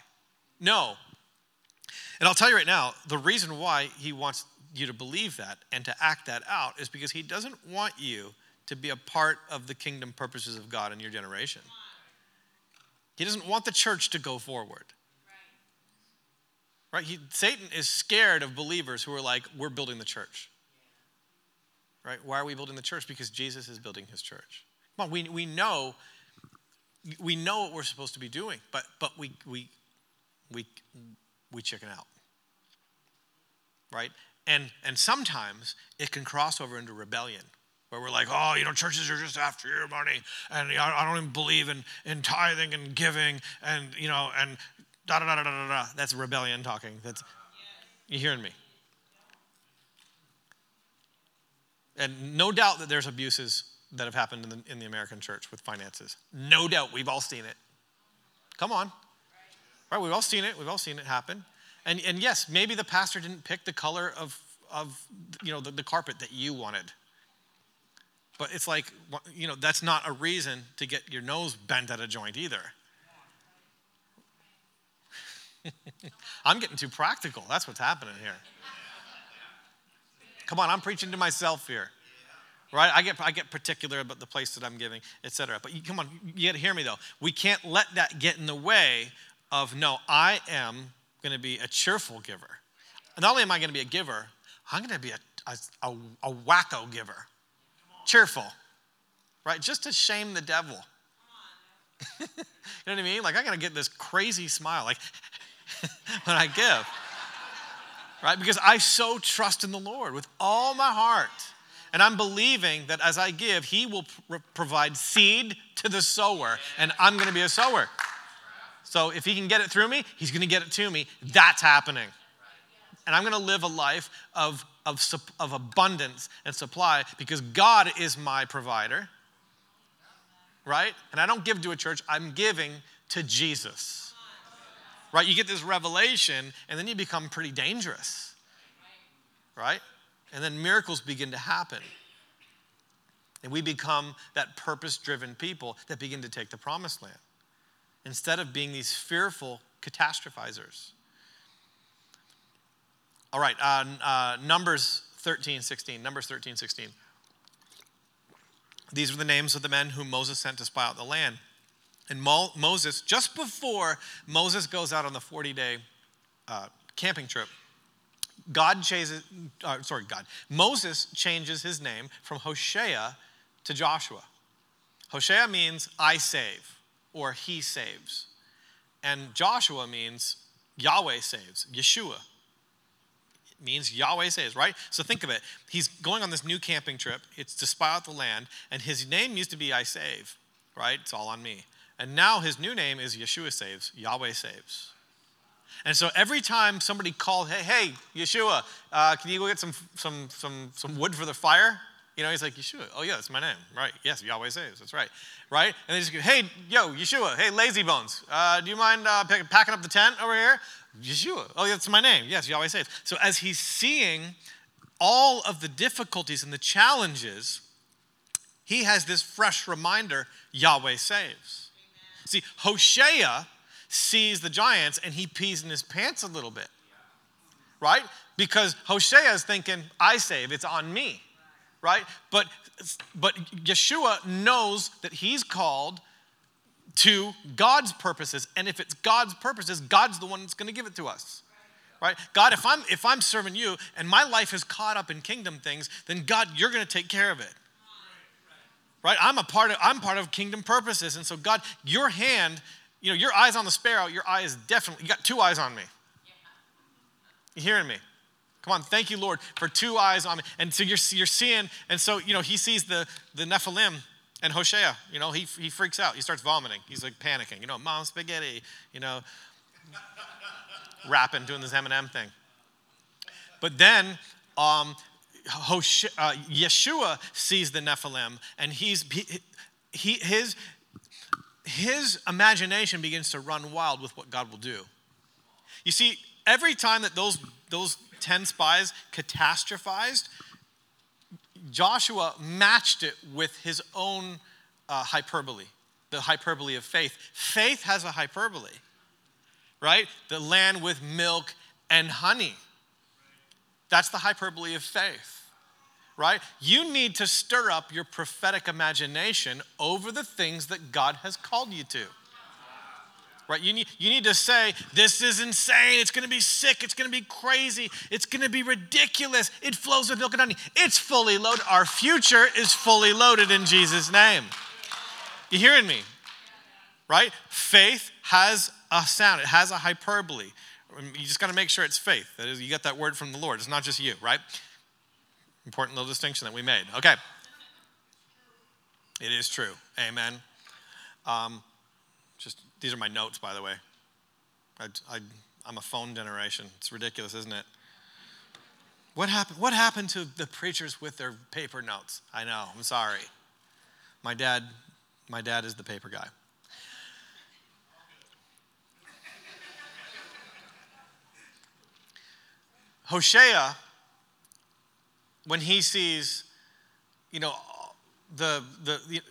No. And I'll tell you right now, the reason why he wants you to believe that and to act that out is because he doesn't want you to be a part of the kingdom purposes of God in your generation. He doesn't want the church to go forward. Right? He, Satan is scared of believers who are like, we're building the church. Right? Why are we building the church? Because Jesus is building his church. Come on, we, we know we know what we're supposed to be doing, but but we we we we chicken out. Right? And and sometimes it can cross over into rebellion where we're like, oh, you know, churches are just after your money, and I don't even believe in, in tithing and giving, and you know, and Da da da da da da. That's rebellion talking. That's you hearing me? And no doubt that there's abuses that have happened in the, in the American church with finances. No doubt. We've all seen it. Come on. Right? We've all seen it. We've all seen it happen. And, and yes, maybe the pastor didn't pick the color of, of you know, the, the carpet that you wanted. But it's like, you know, that's not a reason to get your nose bent at a joint either. <laughs> I'm getting too practical. That's what's happening here. Come on, I'm preaching to myself here. Right? I get, I get particular about the place that I'm giving, etc. But you, come on, you got to hear me though. We can't let that get in the way of, no, I am going to be a cheerful giver. Not only am I going to be a giver, I'm going to be a, a, a, a wacko giver. Cheerful. right? Just to shame the devil. <laughs> you know what I mean? Like, I gotta get this crazy smile, like, <laughs> when I give, right? Because I so trust in the Lord with all my heart. And I'm believing that as I give, He will pr- provide seed to the sower, and I'm gonna be a sower. So if He can get it through me, He's gonna get it to me. That's happening. And I'm gonna live a life of, of, of abundance and supply because God is my provider right? And I don't give to a church, I'm giving to Jesus. Right? You get this revelation, and then you become pretty dangerous. Right? And then miracles begin to happen. And we become that purpose driven people that begin to take the promised land instead of being these fearful catastrophizers. All right, uh, uh, Numbers 13, 16. Numbers 13, 16. These were the names of the men whom Moses sent to spy out the land. And Mo- Moses, just before Moses goes out on the 40 day uh, camping trip, God changes, uh, sorry, God, Moses changes his name from Hosea to Joshua. Hosea means I save or he saves. And Joshua means Yahweh saves, Yeshua means Yahweh saves, right? So think of it. He's going on this new camping trip. It's to spy out the land, and his name used to be I Save, right? It's all on me. And now his new name is Yeshua Saves, Yahweh Saves. And so every time somebody called, hey, hey, Yeshua, uh, can you go get some, some, some, some wood for the fire? You know, he's like, Yeshua. Oh, yeah, that's my name. Right. Yes, Yahweh saves. That's right. Right? And they just go, hey, yo, Yeshua. Hey, Lazy Bones. Uh, do you mind uh, packing up the tent over here? Yeshua. Oh, yeah, that's my name. Yes, Yahweh saves. So as he's seeing all of the difficulties and the challenges, he has this fresh reminder Yahweh saves. See, Hosea sees the giants and he pees in his pants a little bit, right? Because Hosea is thinking, I save, it's on me, right? But, but Yeshua knows that he's called to God's purposes. And if it's God's purposes, God's the one that's going to give it to us. Right? God, if I'm if I'm serving you and my life is caught up in kingdom things, then God, you're going to take care of it. Right? I'm a part of I'm part of kingdom purposes. And so God, your hand, you know, your eyes on the sparrow, your eye is definitely you got two eyes on me. You hearing me? Come on, thank you, Lord, for two eyes on me. And so you're, you're seeing, and so, you know, he sees the, the Nephilim and Hosea, you know, he, he freaks out. He starts vomiting. He's like panicking. You know, mom spaghetti, you know, <laughs> rapping, doing this Eminem thing. But then um, Hoshe- uh, Yeshua sees the Nephilim, and he's, he, he, his, his imagination begins to run wild with what God will do. You see, every time that those, those 10 spies catastrophized, Joshua matched it with his own uh, hyperbole, the hyperbole of faith. Faith has a hyperbole, right? The land with milk and honey. That's the hyperbole of faith, right? You need to stir up your prophetic imagination over the things that God has called you to right? You need, you need to say, This is insane. It's going to be sick. It's going to be crazy. It's going to be ridiculous. It flows with milk and honey. It's fully loaded. Our future is fully loaded in Jesus' name. You hearing me? Right? Faith has a sound, it has a hyperbole. You just got to make sure it's faith. That is, you get that word from the Lord. It's not just you, right? Important little distinction that we made. Okay. It is true. Amen. Um, just these are my notes, by the way. I, I, I'm a phone generation. It's ridiculous, isn't it? What happened, what happened to the preachers with their paper notes? I know, I'm sorry. My dad, my dad is the paper guy. Hosea, when he sees, you know, the, the, the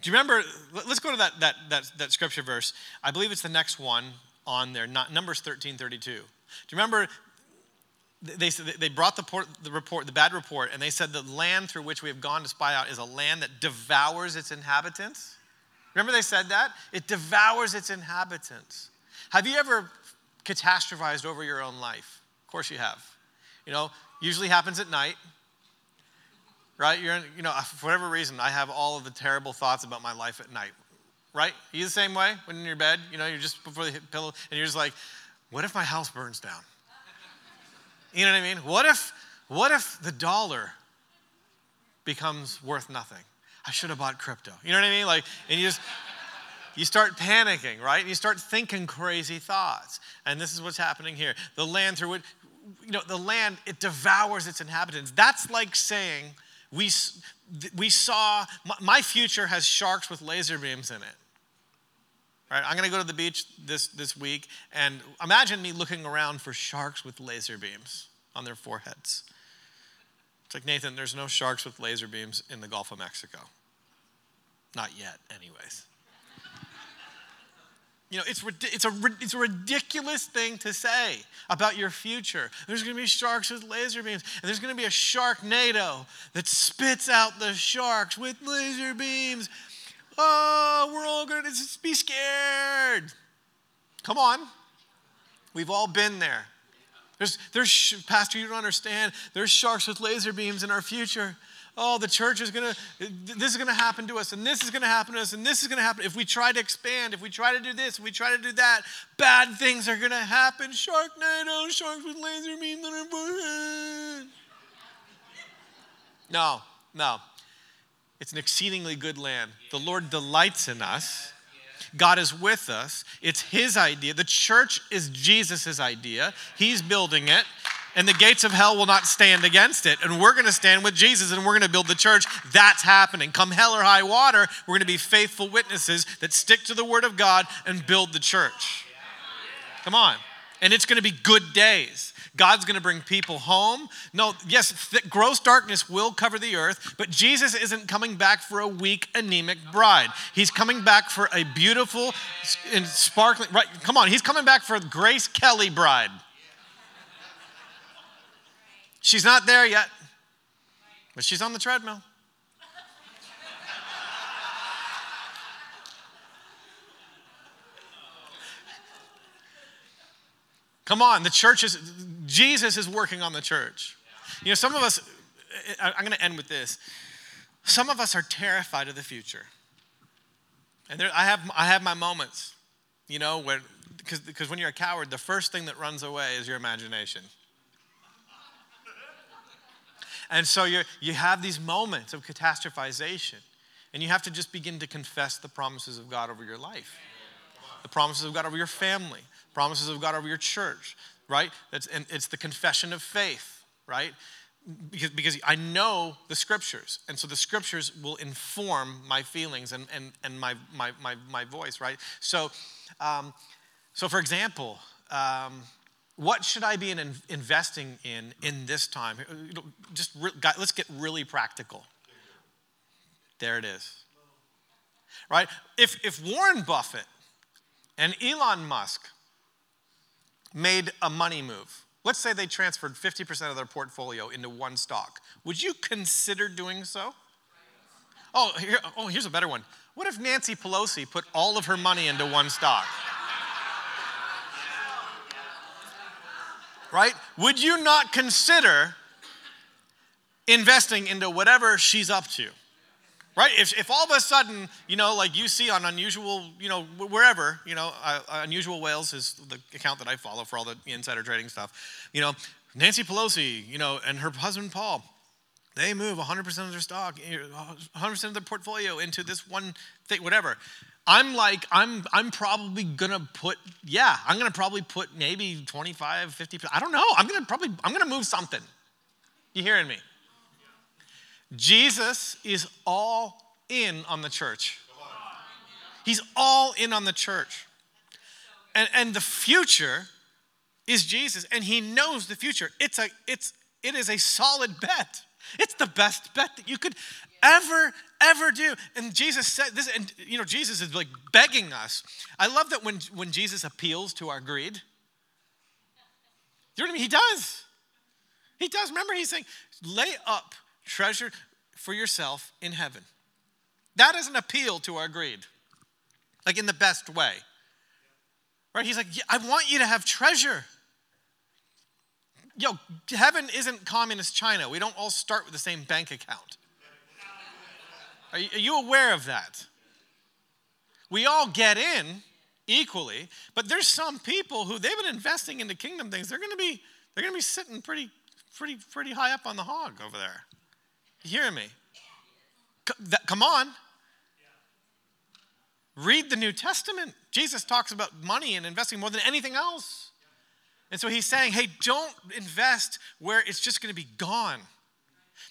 do you remember? Let's go to that, that, that, that scripture verse. I believe it's the next one on there, not, Numbers 13 32. Do you remember? They, they brought the, port, the report, the bad report, and they said the land through which we have gone to spy out is a land that devours its inhabitants. Remember they said that? It devours its inhabitants. Have you ever catastrophized over your own life? Of course you have. You know, usually happens at night right? You're in, you know, for whatever reason, I have all of the terrible thoughts about my life at night, right? You the same way when you're in your bed, you know, you're just before the pillow, and you're just like, what if my house burns down? You know what I mean? What if, what if the dollar becomes worth nothing? I should have bought crypto. You know what I mean? Like, and you just, you start panicking, right? And You start thinking crazy thoughts. And this is what's happening here. The land through which, you know, the land, it devours its inhabitants. That's like saying, we, we saw, my future has sharks with laser beams in it. Right? I'm going to go to the beach this, this week, and imagine me looking around for sharks with laser beams on their foreheads. It's like, Nathan, there's no sharks with laser beams in the Gulf of Mexico. Not yet, anyways. You know, it's, it's, a, it's a ridiculous thing to say about your future. There's going to be sharks with laser beams, and there's going to be a sharknado that spits out the sharks with laser beams. Oh, we're all going to be scared. Come on. We've all been there. There's, there's, Pastor, you don't understand. There's sharks with laser beams in our future oh, the church is going to, this is going to happen to us, and this is going to happen to us, and this is going to happen. If we try to expand, if we try to do this, if we try to do that, bad things are going to happen. shark Sharknado, oh, sharks with laser beams their forehead. No, no. It's an exceedingly good land. The Lord delights in us. God is with us. It's His idea. The church is Jesus' idea. He's building it and the gates of hell will not stand against it. And we're going to stand with Jesus and we're going to build the church. That's happening. Come hell or high water, we're going to be faithful witnesses that stick to the word of God and build the church. Come on. And it's going to be good days. God's going to bring people home. No, yes, th- gross darkness will cover the earth, but Jesus isn't coming back for a weak, anemic bride. He's coming back for a beautiful and sparkling, right? Come on, he's coming back for Grace Kelly bride. She's not there yet, but she's on the treadmill. Come on, the church is, Jesus is working on the church. You know, some of us, I'm going to end with this. Some of us are terrified of the future. And there, I, have, I have my moments, you know, because when you're a coward, the first thing that runs away is your imagination. And so you you have these moments of catastrophization, and you have to just begin to confess the promises of God over your life, the promises of God over your family, promises of God over your church, right? That's, and it's the confession of faith, right? Because, because I know the scriptures, and so the scriptures will inform my feelings and, and, and my, my, my, my voice, right? So, um, so for example, um, what should I be in investing in in this time? Just re- let's get really practical. There it is. Right? If, if Warren Buffett and Elon Musk made a money move, let's say they transferred 50% of their portfolio into one stock, would you consider doing so? Oh, here, oh, here's a better one. What if Nancy Pelosi put all of her money into one stock? Right? Would you not consider investing into whatever she's up to? Right? If, if all of a sudden, you know, like you see on Unusual, you know, wherever, you know, uh, Unusual Whales is the account that I follow for all the insider trading stuff. You know, Nancy Pelosi, you know, and her husband Paul, they move 100% of their stock, 100% of their portfolio into this one thing, whatever. I'm like, I'm, I'm probably gonna put, yeah, I'm gonna probably put maybe 25, 50, I don't know. I'm gonna probably, I'm gonna move something. You hearing me? Jesus is all in on the church. He's all in on the church. And, and the future is Jesus, and he knows the future. It's a, it's, it is a solid bet. It's the best bet that you could ever, ever do. And Jesus said this, and you know, Jesus is like begging us. I love that when, when Jesus appeals to our greed. You know what I mean? He does. He does. Remember, he's saying, lay up treasure for yourself in heaven. That is an appeal to our greed, like in the best way. Right? He's like, I want you to have treasure. Yo, heaven isn't communist China. We don't all start with the same bank account. Are you, are you aware of that? We all get in equally, but there's some people who they've been investing into kingdom things. They're going to be they're going to be sitting pretty pretty pretty high up on the hog over there. You hearing me? Come on. Read the New Testament. Jesus talks about money and investing more than anything else. And so he's saying, hey, don't invest where it's just going to be gone.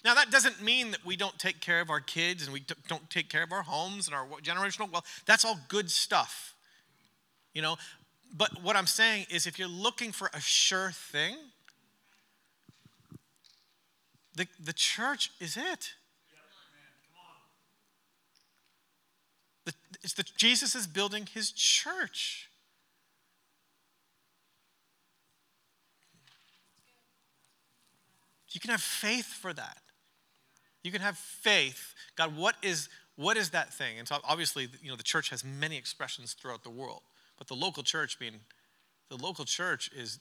Now, that doesn't mean that we don't take care of our kids and we don't take care of our homes and our generational wealth. That's all good stuff, you know. But what I'm saying is, if you're looking for a sure thing, the, the church is it. The, it's the, Jesus is building his church. You can have faith for that. You can have faith. God, what is what is that thing? And so obviously, you know, the church has many expressions throughout the world, but the local church being the local church is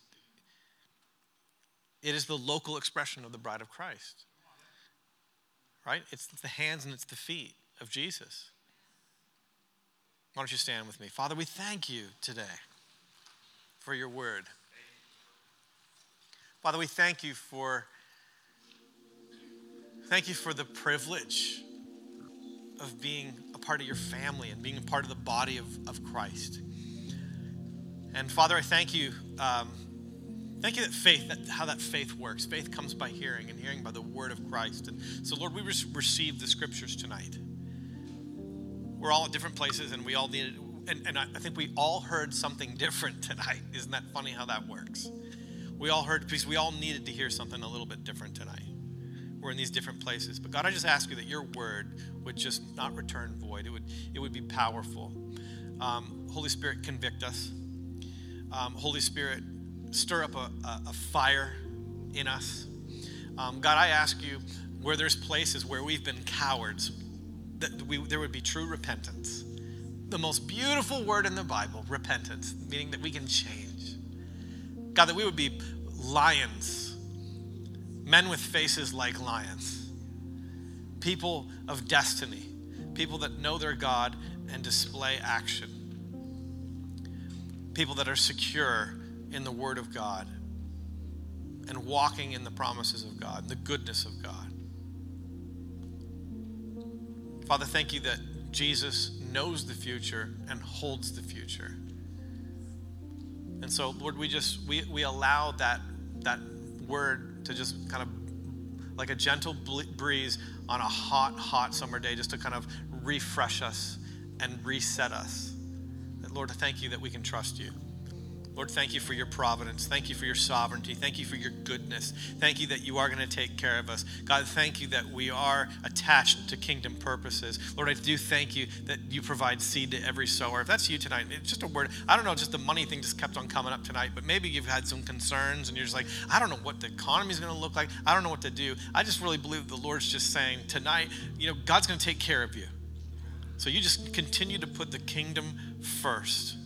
it is the local expression of the bride of Christ. Right? It's the hands and it's the feet of Jesus. Why don't you stand with me? Father, we thank you today for your word. Father, we thank you for Thank you for the privilege of being a part of your family and being a part of the body of, of Christ. And Father, I thank you. Um, thank you that faith, that how that faith works. Faith comes by hearing, and hearing by the word of Christ. And so, Lord, we receive the scriptures tonight. We're all at different places, and we all needed, and, and I, I think we all heard something <laughs> different tonight. Isn't that funny how that works? We all heard, because we all needed to hear something a little bit different tonight we're in these different places. But God, I just ask you that your word would just not return void. It would, it would be powerful. Um, Holy Spirit, convict us. Um, Holy Spirit, stir up a, a, a fire in us. Um, God, I ask you where there's places where we've been cowards, that we, there would be true repentance. The most beautiful word in the Bible, repentance, meaning that we can change. God, that we would be lions men with faces like lions, people of destiny, people that know their God and display action, people that are secure in the Word of God and walking in the promises of God, the goodness of God. Father, thank you that Jesus knows the future and holds the future. And so, Lord, we just we, we allow that that word to just kind of like a gentle breeze on a hot, hot summer day, just to kind of refresh us and reset us. And Lord, thank you that we can trust you. Lord, thank you for your providence. Thank you for your sovereignty. Thank you for your goodness. Thank you that you are going to take care of us. God, thank you that we are attached to kingdom purposes. Lord, I do thank you that you provide seed to every sower. If that's you tonight, it's just a word. I don't know, just the money thing just kept on coming up tonight, but maybe you've had some concerns and you're just like, I don't know what the economy is going to look like. I don't know what to do. I just really believe the Lord's just saying tonight, you know, God's going to take care of you. So you just continue to put the kingdom first.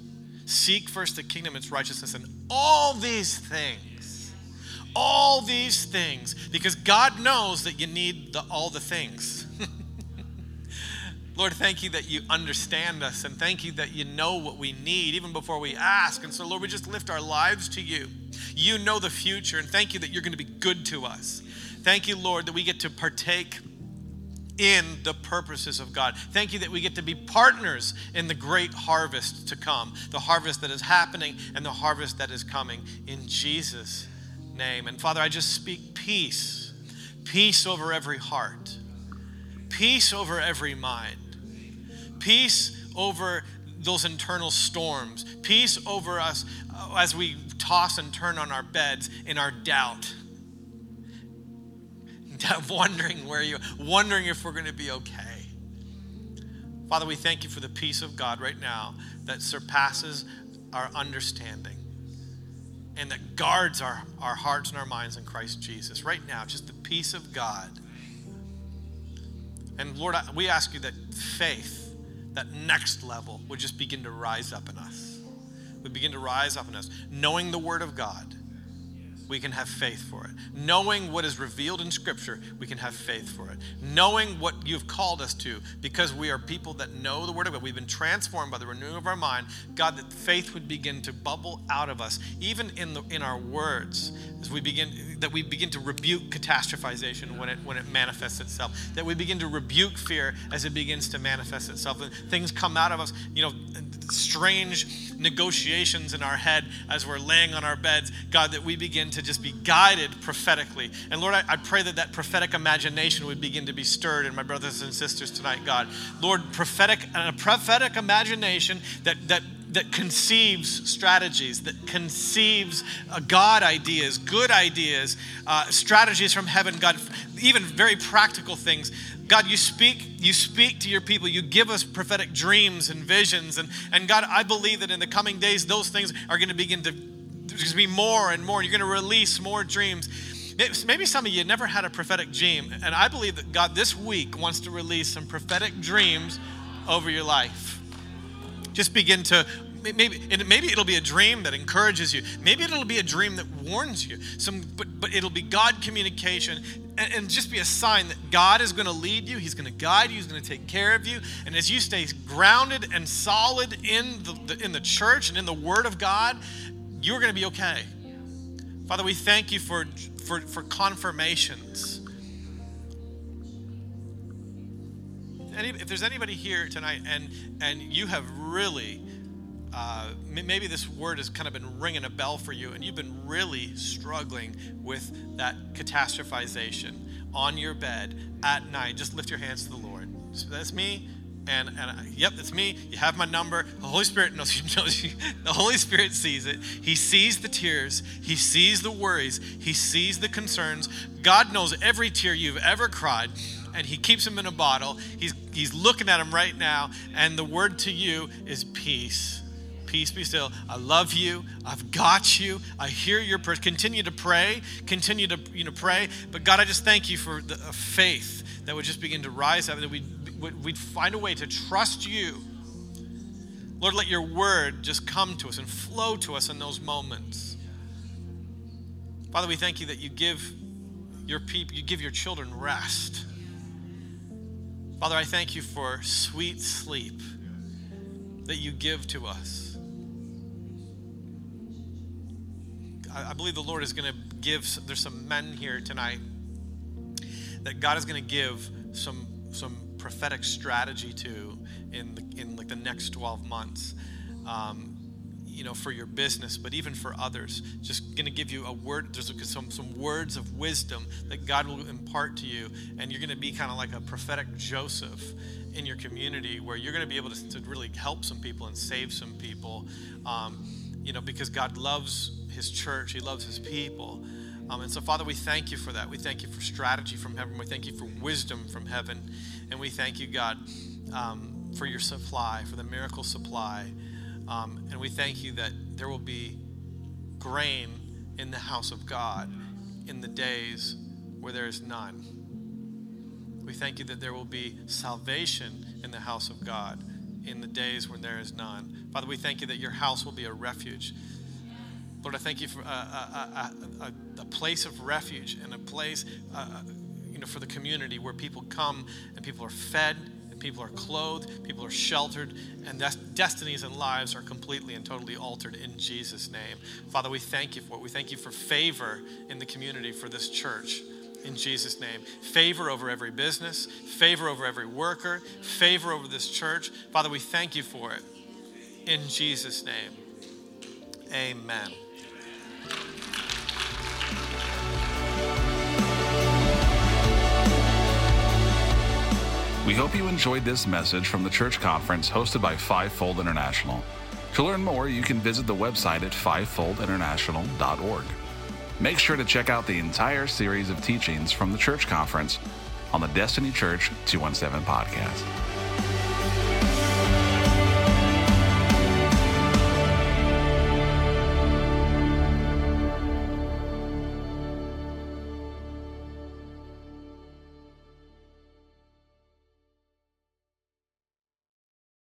Seek first the kingdom, its righteousness, and all these things. All these things. Because God knows that you need the, all the things. <laughs> Lord, thank you that you understand us and thank you that you know what we need even before we ask. And so, Lord, we just lift our lives to you. You know the future, and thank you that you're going to be good to us. Thank you, Lord, that we get to partake in the purposes of God. Thank you that we get to be partners in the great harvest to come, the harvest that is happening and the harvest that is coming in Jesus' name. And Father, I just speak peace, peace over every heart, peace over every mind, peace over those internal storms, peace over us as we toss and turn on our beds in our doubt <laughs> wondering where you, wondering if we're going to be okay. Father, we thank you for the peace of God right now that surpasses our understanding and that guards our, our hearts and our minds in Christ Jesus. Right now, just the peace of God. And Lord, we ask you that faith, that next level, would just begin to rise up in us. Would begin to rise up in us, knowing the Word of God we can have faith for it. Knowing what is revealed in Scripture, we can have faith for it. Knowing what you've called us to, because we are people that know the Word of God, we've been transformed by the renewing of our mind. God, that faith would begin to bubble out of us, even in the in our words, as we begin that we begin to rebuke catastrophization when it when it manifests itself. That we begin to rebuke fear as it begins to manifest itself. And things come out of us, you know, strange negotiations in our head as we're laying on our beds, God, that we begin to just be guided prophetically. And Lord, I, I, pray that that prophetic imagination would begin to be stirred in my brothers and sisters tonight, God. Lord, prophetic, and a prophetic imagination that, that that conceives strategies, that conceives uh, God ideas, good ideas, uh, strategies from heaven, God, even very practical things God, you speak, you speak to your people. You give us prophetic dreams and visions. And, and God, I believe that in the coming days, those things are going to begin to, there's going to be more and more. You're going to release more dreams. Maybe some of you never had a prophetic dream. And I believe that God this week wants to release some prophetic dreams over your life. Just begin to maybe maybe it'll be a dream that encourages you. Maybe it'll be a dream that warns you. Some, but but it'll be God communication and, and just be a sign that God is going to lead you. He's going to guide you. He's going to take care of you. And as you stay grounded and solid in the, the in the church and in the Word of God, you're going to be okay. Father, we thank you for for for confirmations. if there's anybody here tonight and and you have really uh, maybe this word has kind of been ringing a bell for you and you've been really struggling with that catastrophization on your bed at night. Just lift your hands to the Lord. So that's me. And, and yep, that's me. You have my number. The Holy Spirit knows, <laughs> knows you. The Holy Spirit sees it. He sees the tears. He sees the worries. He sees the concerns. God knows every tear you've ever cried and he keeps them in a bottle. He's, he's looking at them right now, and the word to you is peace peace be still. I love you. I've got you. I hear your prayer. Continue to pray. Continue to you know pray. But God, I just thank you for the faith that would just begin to rise up, that we'd, we'd find a way to trust you. Lord, let your word just come to us and flow to us in those moments. Father, we thank you that you give your people, you give your children rest. Father, I thank you for sweet sleep that you give to us. I believe the Lord is going to give, there's some men here tonight that God is going to give some, some prophetic strategy to in, the, in like the next 12 months. Um, you know, for your business, but even for others. Just going to give you a word. There's some some words of wisdom that God will impart to you, and you're going to be kind of like a prophetic Joseph in your community, where you're going to be able to, to really help some people and save some people. Um, you know, because God loves his church, he loves his people. Um, and so, Father, we thank you for that. We thank you for strategy from heaven. We thank you for wisdom from heaven. And we thank you, God, um, for your supply, for the miracle supply. Um, and we thank you that there will be grain in the house of God in the days where there is none. We thank you that there will be salvation in the house of God in the days when there is none. Father, we thank you that your house will be a refuge. Lord, I thank you for a, a, a, a place of refuge and a place, for the community where people come and people are fed and people are clothed, people are sheltered, and destinies and lives are completely and totally altered in Jesus' name. Father, we thank you for it. We thank you for favor in the community for this church in Jesus' name. Favor over every business, favor over every worker, favor over this church. Father, we thank you for it in Jesus' name. Amen. We hope you enjoyed this message from the church conference hosted by Fivefold International. To learn more, you can visit the website at fivefoldinternational.org. Make sure to check out the entire series of teachings from the church conference on the Destiny Church 217 podcast.